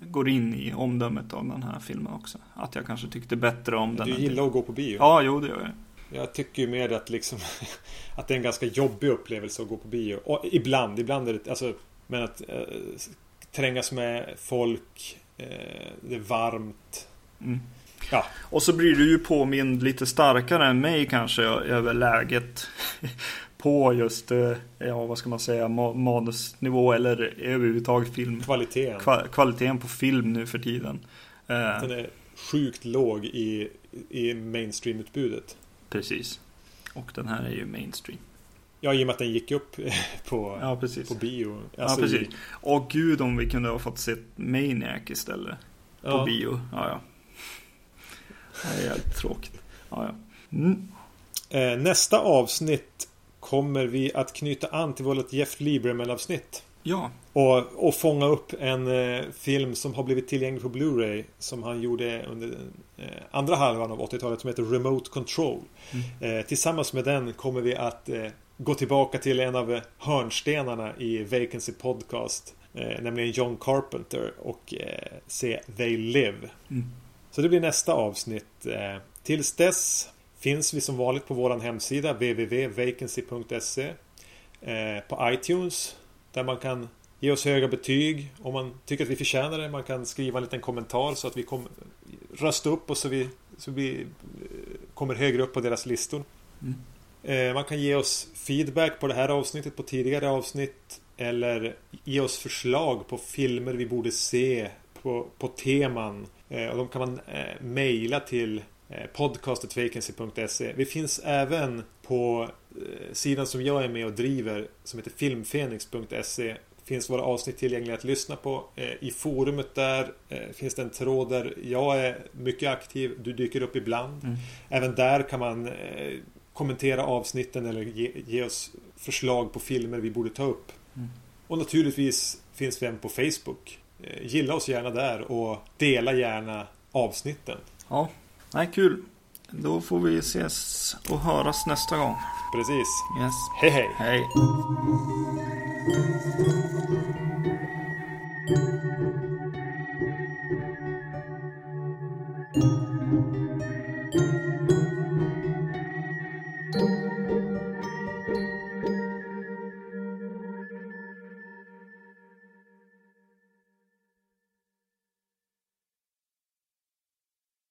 går in i omdömet av den här filmen också. Att jag kanske tyckte bättre om den. Du gillar att gå på bio? Ja, jo det gör jag. Jag tycker ju mer att liksom Att det är en ganska jobbig upplevelse att gå på bio. Och ibland, ibland är det alltså Men att eh, trängas med folk. Eh, det är varmt. Mm. Ja. Och så blir du ju påmind lite starkare än mig kanske över läget på just, eh, ja vad ska man säga, manusnivå eller överhuvudtaget film. Kvaliteten. Kva kvaliteten på film nu för tiden. Eh, Den är sjukt låg i, i mainstream-utbudet. Precis. Och den här är ju mainstream. Ja, i och med att den gick upp på, ja, på bio. Alltså ja, precis. Och gud om vi kunde ha fått se Maniac istället. På ja. bio. Ja, ja. Det är helt tråkigt. Ja, ja. Mm. Eh, nästa avsnitt kommer vi att knyta an till vårt Jeff Lieberman avsnitt. Ja. Och, och fånga upp en eh, film som har blivit tillgänglig på Blu-ray Som han gjorde under eh, andra halvan av 80-talet som heter Remote Control. Mm. Eh, tillsammans med den kommer vi att eh, gå tillbaka till en av hörnstenarna i Vacancy Podcast. Eh, nämligen John Carpenter och eh, se They Live. Mm. Så det blir nästa avsnitt. Eh, tills dess finns vi som vanligt på vår hemsida www.vacancy.se eh, På iTunes där man kan ge oss höga betyg om man tycker att vi förtjänar det. Man kan skriva en liten kommentar så att vi kommer rösta upp oss så vi, så vi eh, kommer högre upp på deras listor. Mm. Eh, man kan ge oss feedback på det här avsnittet, på tidigare avsnitt eller ge oss förslag på filmer vi borde se på, på teman. Eh, och de kan man eh, mejla till podcastetvacancy.se. Vi finns även på sidan som jag är med och driver som heter filmfenix.se finns våra avsnitt tillgängliga att lyssna på. I forumet där finns det en tråd där jag är mycket aktiv. Du dyker upp ibland. Mm. Även där kan man kommentera avsnitten eller ge, ge, oss förslag på filmer vi borde ta upp. Mm. Och naturligtvis finns vi även på Facebook. Eh, gilla oss gärna där och dela gärna avsnitten. Ja, nej kul. Då får vi ses och höras nästa gång. Precis. Yes. Hej hej. Hej.